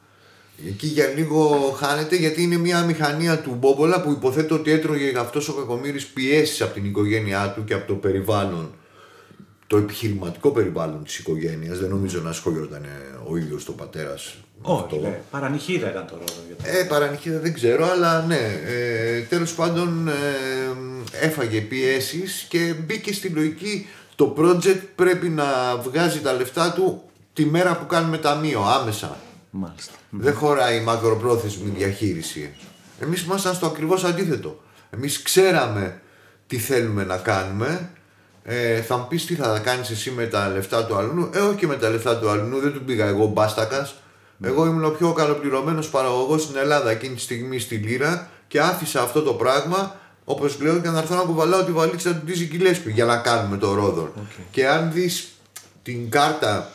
Εκεί για λίγο χάνεται γιατί είναι μια μηχανία του Μπόμπολα που υποθέτω ότι έτρωγε αυτός ο κακομύρης πιέσεις από την οικογένειά του και από το περιβάλλον το επιχειρηματικό περιβάλλον της οικογένειας δεν νομίζω να ασχολιόταν ο ίδιος το πατέρας με Όχι, αυτό. ναι. παρανυχίδα ήταν το ρόλο. για το- Ε, παρανυχίδα δεν ξέρω, αλλά ναι. Ε, τέλος πάντων ε, έφαγε πιέσεις και μπήκε στη λογική το project πρέπει να βγάζει τα λεφτά του τη μέρα που κάνουμε ταμείο, άμεσα. Μάλιστα. Δεν χωράει η μακροπρόθεσμη διαχείριση. Εμείς ήμασταν στο ακριβώς αντίθετο. Εμείς ξέραμε τι θέλουμε να κάνουμε. Ε, θα μου πεις τι θα κάνεις εσύ με τα λεφτά του αλλού. Ε, όχι και με τα λεφτά του αλλού. Δεν του πήγα εγώ μπάστακας. Εγώ ήμουν ο πιο καλοπληρωμένος παραγωγός στην Ελλάδα εκείνη τη στιγμή στη Λύρα και άφησα αυτό το πράγμα όπως λέω και να έρθω να κουβαλάω τη βαλίτσα του Dizzy Gillespie για να κάνουμε το Ρόδον. Και αν δεις την κάρτα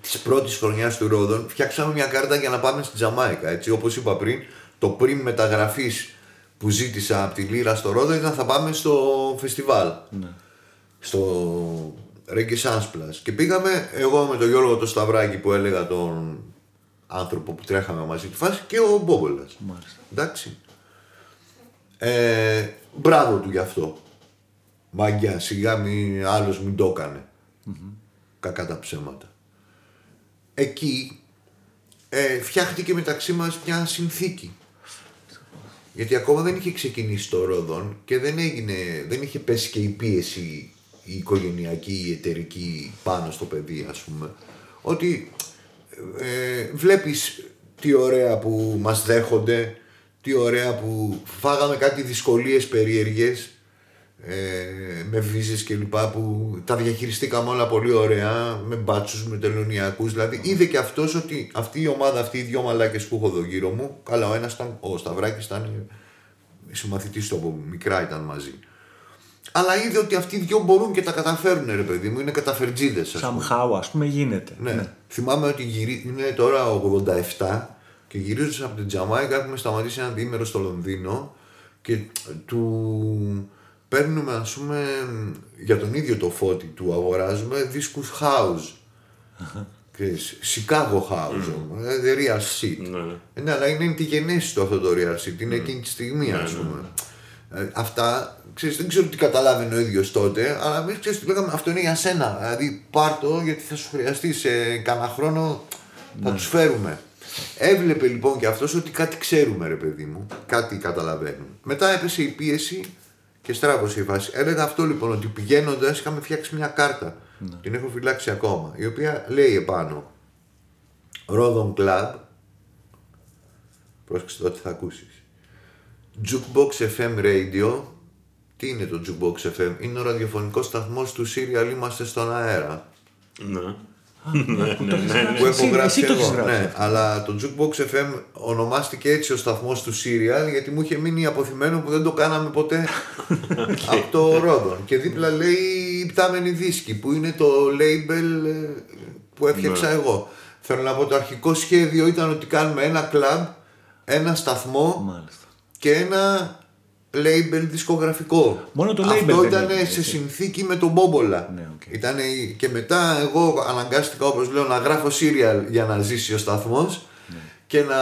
της πρώτης χρονιάς του Ρόδον, φτιάξαμε μια κάρτα για να πάμε στη Τζαμάικα. Έτσι, όπως είπα πριν, το πριν μεταγραφής που ζήτησα από τη Λύρα στο Ρόδον ήταν θα πάμε στο φεστιβάλ. Στο Renaissance Plus. Και πήγαμε εγώ με τον Γιώργο το Σταυράκη που έλεγα τον άνθρωπο που τρέχαμε μαζί τη φάση και ο Μπόμπολας. Μάλιστα. Εντάξει. Ε, μπράβο του γι' αυτό. Μαγκιά, σιγά μη, άλλος μην το έκανε. Κακά τα ψέματα. Εκεί ε, φτιάχτηκε μεταξύ μας μια συνθήκη. Γιατί ακόμα δεν είχε ξεκινήσει το Ρόδον και δεν, έγινε, δεν είχε πέσει και η πίεση η οικογενειακή, η εταιρική πάνω στο παιδί ας πούμε. Ότι ε, βλέπεις τι ωραία που μας δέχονται, τι ωραία που φάγαμε κάτι δυσκολίες περίεργες ε, με βίζες και λοιπά που τα διαχειριστήκαμε όλα πολύ ωραία με μπάτσους, με τελωνιακούς δηλαδή είδε και αυτός ότι αυτή η ομάδα, αυτοί οι δυο μαλάκες που έχω εδώ γύρω μου καλά ο ένας ήταν, ο Σταυράκης ήταν συμμαθητής του από μικρά ήταν μαζί αλλά είδε ότι αυτοί οι δυο μπορούν και τα καταφέρουν ρε παιδί μου είναι καταφερτζίδες ας πούμε Somehow, ας πούμε, γίνεται. ναι. Θυμάμαι ότι γυρί... είναι τώρα 87. Και γυρίζοντας από την Τζαμάικα έχουμε σταματήσει ένα διήμερο στο Λονδίνο και του παίρνουμε ας πούμε για τον ίδιο το φώτι του αγοράζουμε δίσκους house. [laughs] Ξέρεις, Chicago House, mm. δηλαδή real shit. Ναι. Ε, Ναι, αλλά είναι τη γενέση του αυτό το real shit, είναι εκείνη τη στιγμή ας πούμε. Ε, αυτά, ξέρεις, δεν ξέρω τι καταλάβαινε ο ίδιος τότε, αλλά εμείς ξέρεις τι λέγαμε, αυτό είναι για σένα, δηλαδή πάρ' το γιατί θα σου χρειαστεί σε κανένα χρόνο, θα τους φέρουμε. Έβλεπε λοιπόν και αυτός ότι κάτι ξέρουμε ρε παιδί μου, κάτι καταλαβαίνουμε. Μετά έπεσε η πίεση και στράβωσε η βάση. Έλεγα αυτό λοιπόν ότι πηγαίνοντας είχαμε φτιάξει μια κάρτα. Την έχω φυλάξει ακόμα. Η οποία λέει επάνω Ρόδον Club. Πρόσεξε το τι θα ακούσεις. Jukebox FM Radio. Τι είναι το Jukebox FM, Είναι ο ραδιοφωνικός σταθμός του Serial Είμαστε στον αέρα. Ναι. Που το έχεις ναι, γράψει Που εσύ, έχω γράψει εσύ το έχεις εγώ. γράψει. Ναι, αλλά το Jukebox FM ονομάστηκε έτσι ο σταθμός του Serial γιατί μου είχε μείνει αποθυμένο που δεν το κάναμε ποτέ [laughs] από το Ρόδον. Και δίπλα λέει η πτάμενη δίσκη που είναι το label ε, που έφτιαξα Ναι. εγώ. Θέλω να πω το αρχικό σχέδιο ήταν ότι κάνουμε ένα κλαμπ, ένα σταθμό Μάλιστα. και ένα label δισκογραφικό. Μόνο το label Αυτό δεν ήταν είναι, σε έτσι. συνθήκη με τον Μπόμπολα. Ναι, οκ. Ήτανε η- και μετά εγώ αναγκάστηκα όπως λέω να γράφω serial για να ζήσει ο σταθμός Ναι. και να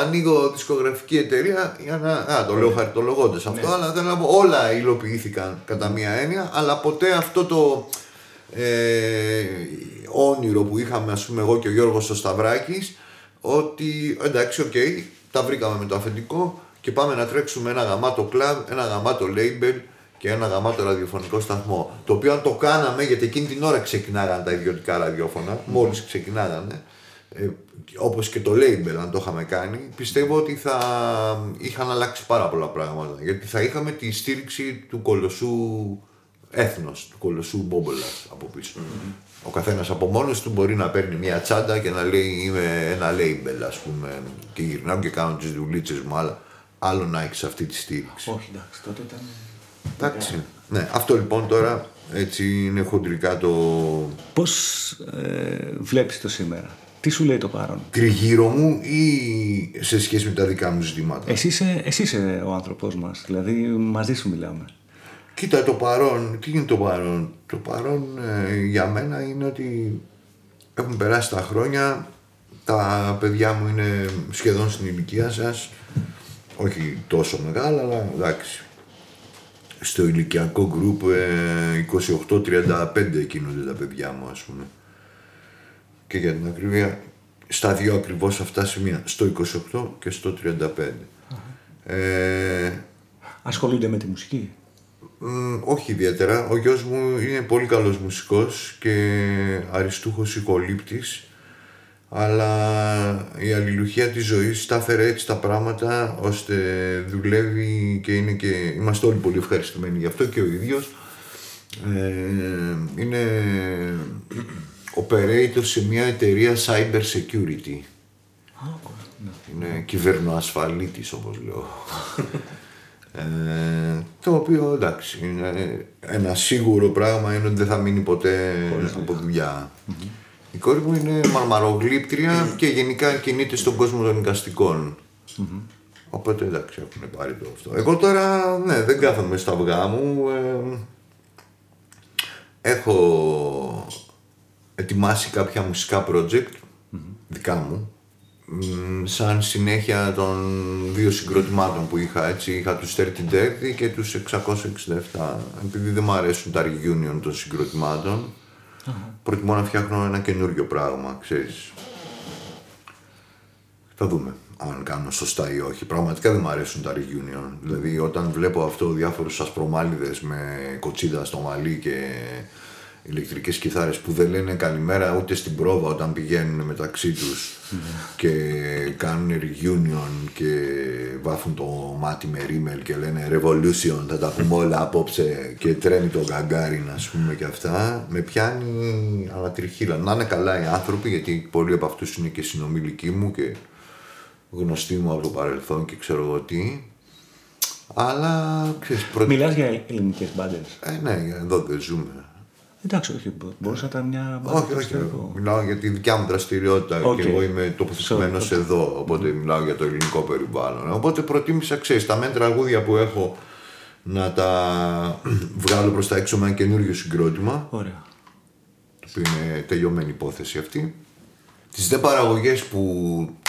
ανοίγω δισκογραφική εταιρεία για να... Α, το Ναι. λέω χαριτολογώντας αυτό, αλλά θέλω να πω όλα υλοποιήθηκαν κατά μία έννοια, αλλά ποτέ αυτό το ε, όνειρο που είχαμε ας πούμε εγώ και ο Γιώργος ο Σταυράκης ότι εντάξει, οκ, τα βρήκαμε με το αφεντικό και πάμε να τρέξουμε ένα γαμάτο κλαμπ, ένα γαμάτο label και ένα γαμάτο ραδιοφωνικό σταθμό. Το οποίο αν το κάναμε, γιατί εκείνη την ώρα ξεκινάγανε τα ιδιωτικά ραδιόφωνα, μόλις ξεκινάγανε, ε, όπως και το label αν το είχαμε κάνει, πιστεύω ότι θα είχαν αλλάξει πάρα πολλά πράγματα. Γιατί θα είχαμε τη στήριξη του κολοσσού έθνος, του κολοσσού Μπόμπολας από πίσω. Ο καθένας από μόνος του μπορεί να παίρνει μια τσάντα και να λέει είμαι ένα label ας πούμε και γυρνάω και κάνω τις δουλίτσες μου αλλά άλλο να έχεις αυτή τη στήριξη. Όχι, εντάξει, τότε ήταν. Εντάξει. Ναι, αυτό λοιπόν τώρα έτσι είναι χοντρικά το Πώς ε, βλέπεις το σήμερα, τι σου λέει το παρόν; τριγύρω μου ή σε σχέση με τα δικά μου ζητήματα; Εσύ είσαι, εσύ είσαι ο άνθρωπός μας, δηλαδή μαζί σου μιλάμε. Κοίτα το παρόν, τι είναι το παρόν; Το παρόν ε, για μένα είναι ότι έχουν περάσει τα χρόνια, τα παιδιά μου είναι σχεδόν στην ηλικία σας, όχι τόσο μεγάλα, αλλά εντάξει. Στο ηλικιακό γκρουπ ε, 28-35 κινούνται τα παιδιά μου ας πούμε. Και για την ακρίβεια, στα δύο ακριβώς αυτά σημεία, στο 28 και στο 35. Ε, Ασχολούνται με τη μουσική; Μ, όχι ιδιαίτερα. Ο γιος μου είναι πολύ καλός μουσικός και αριστούχος ηχολήπτης αλλά η αλληλουχία της ζωής τα έφερε έτσι τα πράγματα ώστε δουλεύει και είναι και είμαστε όλοι πολύ ευχαριστημένοι γι' αυτό και ο ίδιος. Ε, είναι operator σε μια εταιρεία cyber security. Είναι κυβερνοασφαλίτης όπως λέω. Ε, το οποίο εντάξει, είναι ένα σίγουρο πράγμα είναι ότι δεν θα μείνει ποτέ από δουλειά. Η κόρη μου είναι μαρμαρογλύπτρια και γενικά κινείται στον κόσμο των εικαστικών. Οπότε εντάξει, έχουν πάρει το αυτό. Εγώ τώρα, ναι, δεν κάθομαι στα αυγά μου. ε, έχω ετοιμάσει κάποια μουσικά project, δικά μου, μ, σαν συνέχεια των δύο συγκροτημάτων που είχα, έτσι, είχα τους 30 Dirty και τους 667. Επειδή δεν μου αρέσουν τα reunion των συγκροτημάτων, προτιμώ να φτιάχνω ένα καινούριο πράγμα, ξέρεις. Θα δούμε αν κάνω σωστά ή όχι. Πραγματικά δεν μου αρέσουν τα reunion. Δηλαδή όταν βλέπω αυτό διάφορους ασπρομάλιδες με κοτσίδα στο μαλλί και ηλεκτρικές κιθάρες που δεν λένε καλημέρα ούτε στην πρόβα όταν πηγαίνουν μεταξύ τους και κάνουν reunion και βάφουν το μάτι με ρίμελ και λένε revolution θα τα πούμε όλα απόψε και τρέμει το γκαγκάριν ας πούμε και αυτά με πιάνει ανατριχίλα. Να είναι καλά οι άνθρωποι γιατί πολλοί από αυτούς είναι και συνομιλικοί μου και γνωστοί μου από το παρελθόν και ξέρω εγώ τι αλλά ξέρεις, προ... Μιλάς για ελληνικές μπάντες. ε, ναι, εδώ δεν ζούμε. Εντάξει, όχι, μπορούσε να ήταν μια. Όχι, όχι. Μιλάω για τη δικιά μου δραστηριότητα Okay. και εγώ είμαι τοποθετημένος So, εδώ. Οπότε μιλάω για το ελληνικό περιβάλλον. Οπότε προτίμησα, ξέρεις, τα μεν τραγούδια που έχω να τα [clears throat] βγάλω προς τα έξω με ένα καινούριο συγκρότημα. Ωραία. Το οποίο είναι τελειωμένη υπόθεση αυτή. Τις δε παραγωγές που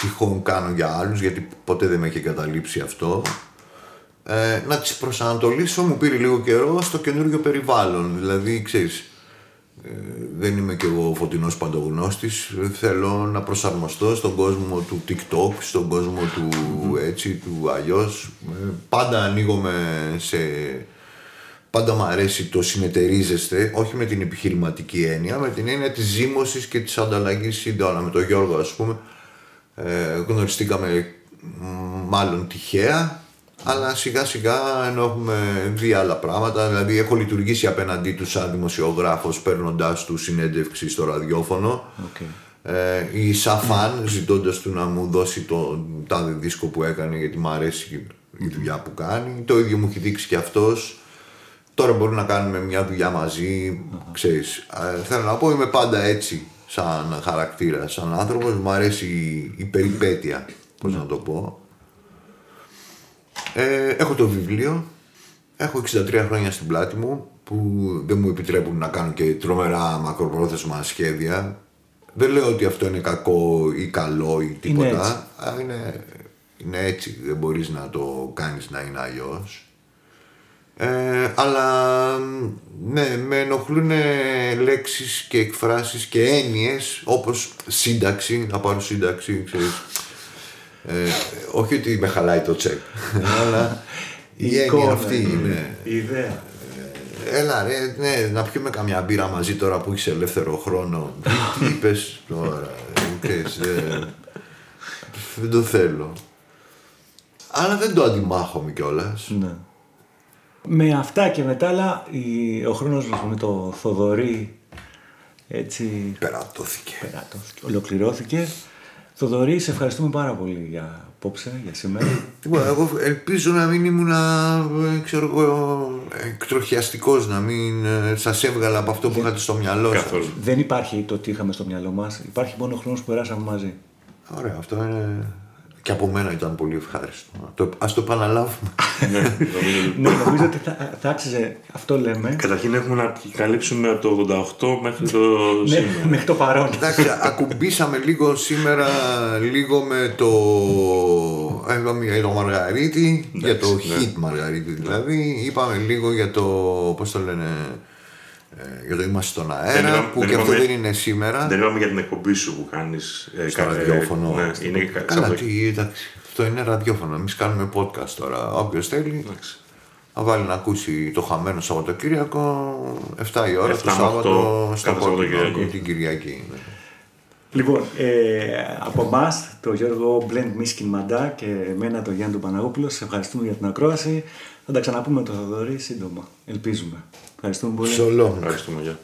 τυχόν κάνω για άλλους, γιατί ποτέ δεν με έχει καταλήψει αυτό, ε, να τις προσανατολίσω μου πήρε λίγο καιρό στο καινούριο περιβάλλον. Δηλαδή, ξέρεις, ε, δεν είμαι κι εγώ φωτεινός παντογνώστης. Θέλω να προσαρμοστώ στον κόσμο του TikTok, στον κόσμο του έτσι, του αλλιώς. Ε, πάντα ανοίγομαι σε... Πάντα μου αρέσει το συνεταιρίζεστε, όχι με την επιχειρηματική έννοια, με την έννοια της ζήμωσης και της ανταλλαγής σύντομα. Με τον Γιώργο, ας πούμε, ε, γνωριστήκαμε μ, μάλλον τυχαία, αλλά σιγά σιγά ενώ έχουμε δει άλλα πράγματα, δηλαδή έχω λειτουργήσει απέναντί τους σαν δημοσιογράφος παίρνοντάς τους συνέντευξη στο ραδιόφωνο Okay. ε, ή σαν φαν ζητώντας του να μου δώσει το τάδε δίσκο που έκανε γιατί μου αρέσει η δουλειά που κάνει. Το ίδιο μου έχει δείξει και αυτός. Τώρα μπορούμε να κάνουμε μια δουλειά μαζί, ξέρεις. Ε, θέλω να πω είμαι πάντα έτσι σαν χαρακτήρας, σαν άνθρωπος. Μου αρέσει η, η περιπέτεια, πώς να το πω. Ε, έχω το βιβλίο. Έχω 63 χρόνια στην πλάτη μου που δεν μου επιτρέπουν να κάνω και τρομερά μακροπρόθεσμα σχέδια. Δεν λέω ότι αυτό είναι κακό ή καλό ή τίποτα. έτσι. αλλά είναι, είναι έτσι. Δεν μπορείς να το κάνεις να είναι αλλιώς. Ε, αλλά ναι, με ενοχλούν λέξεις και εκφράσεις και έννοιες όπως σύνταξη, να πάρω σύνταξη, ξέρεις. Ε, όχι ότι με χαλάει το τσεκ, [laughs] αλλά η έννοια εικόνα, αυτή είναι. Η ιδέα. Έλα ρε, ναι, να πιούμε καμιά μπύρα μαζί τώρα που έχεις ελεύθερο χρόνο. τι, τι είπες τώρα, ε, ξέρεις, ε, δεν το θέλω. Αλλά δεν το αντιμάχομαι κιόλας. Ναι. Με αυτά και μετά άλλα, η- ο χρόνος μας με το Θοδωρή έτσι Περατώθηκε. περάτωθηκε, ολοκληρώθηκε. Θοδωρή, σε ευχαριστούμε πάρα πολύ για απόψε, για σήμερα. [coughs] Λοιπόν, εγώ ελπίζω να μην ήμουν ε, ξέρω εγώ, εκτροχιαστικός, να μην ε, σας έβγαλα από αυτό που είχατε στο μυαλό σας. Καθόλου. Δεν υπάρχει το τι είχαμε στο μυαλό μας, υπάρχει μόνο ο χρόνος που περάσαμε μαζί. Ωραία, αυτό είναι... Και από μένα ήταν πολύ ευχάριστο. Το, ας το επαναλάβουμε. [laughs] ναι, νομίζω. ναι, νομίζω ότι θα, θα άξιζε, αυτό λέμε, Καταρχήν έχουμε να καλύψουμε από το 88 μέχρι το ναι, σήμερα. μέχρι το παρόν. Εντάξει, ακουμπήσαμε λίγο σήμερα λίγο με το. Είπαμε για το Μαργαρίτη, για το ναι. hit Μαργαρίτη δηλαδή. Είπαμε λίγο για το. Πώς το λένε. Ε, για το είμαστε στον αέρα, είπαμε- που δεν και αυτό είπαμε- δεν είναι σήμερα. Δεν είπαμε για την εκπομπή σου που κάνεις. στο ραδιόφωνο. Ναι, είναι κα- Καλά, Σαββατο- τι, εντάξει. Αυτό είναι ραδιόφωνο. Εμείς κάνουμε podcast τώρα. Όποιος θέλει, Εντάξει. θα βάλει να ακούσει το χαμένο Σαββατοκύριακο 7 η ώρα 7 το με Σάββατο 8 στο κάθε Σαββατοκύριακο. Κόκκινο, την Κυριακή. ναι. Λοιπόν, ε, από εμάς, τον Γιώργο Blend Μίσκιν Μαντά και εμένα τον Γιάννη τον Παναγόπουλο, σε ευχαριστούμε για την ακρόαση. Θα τα ξαναπούμε το Θοδωρή σύντομα. Ελπίζουμε. Ευχαριστούμε πολύ. So long. Ευχαριστούμε. Γεια.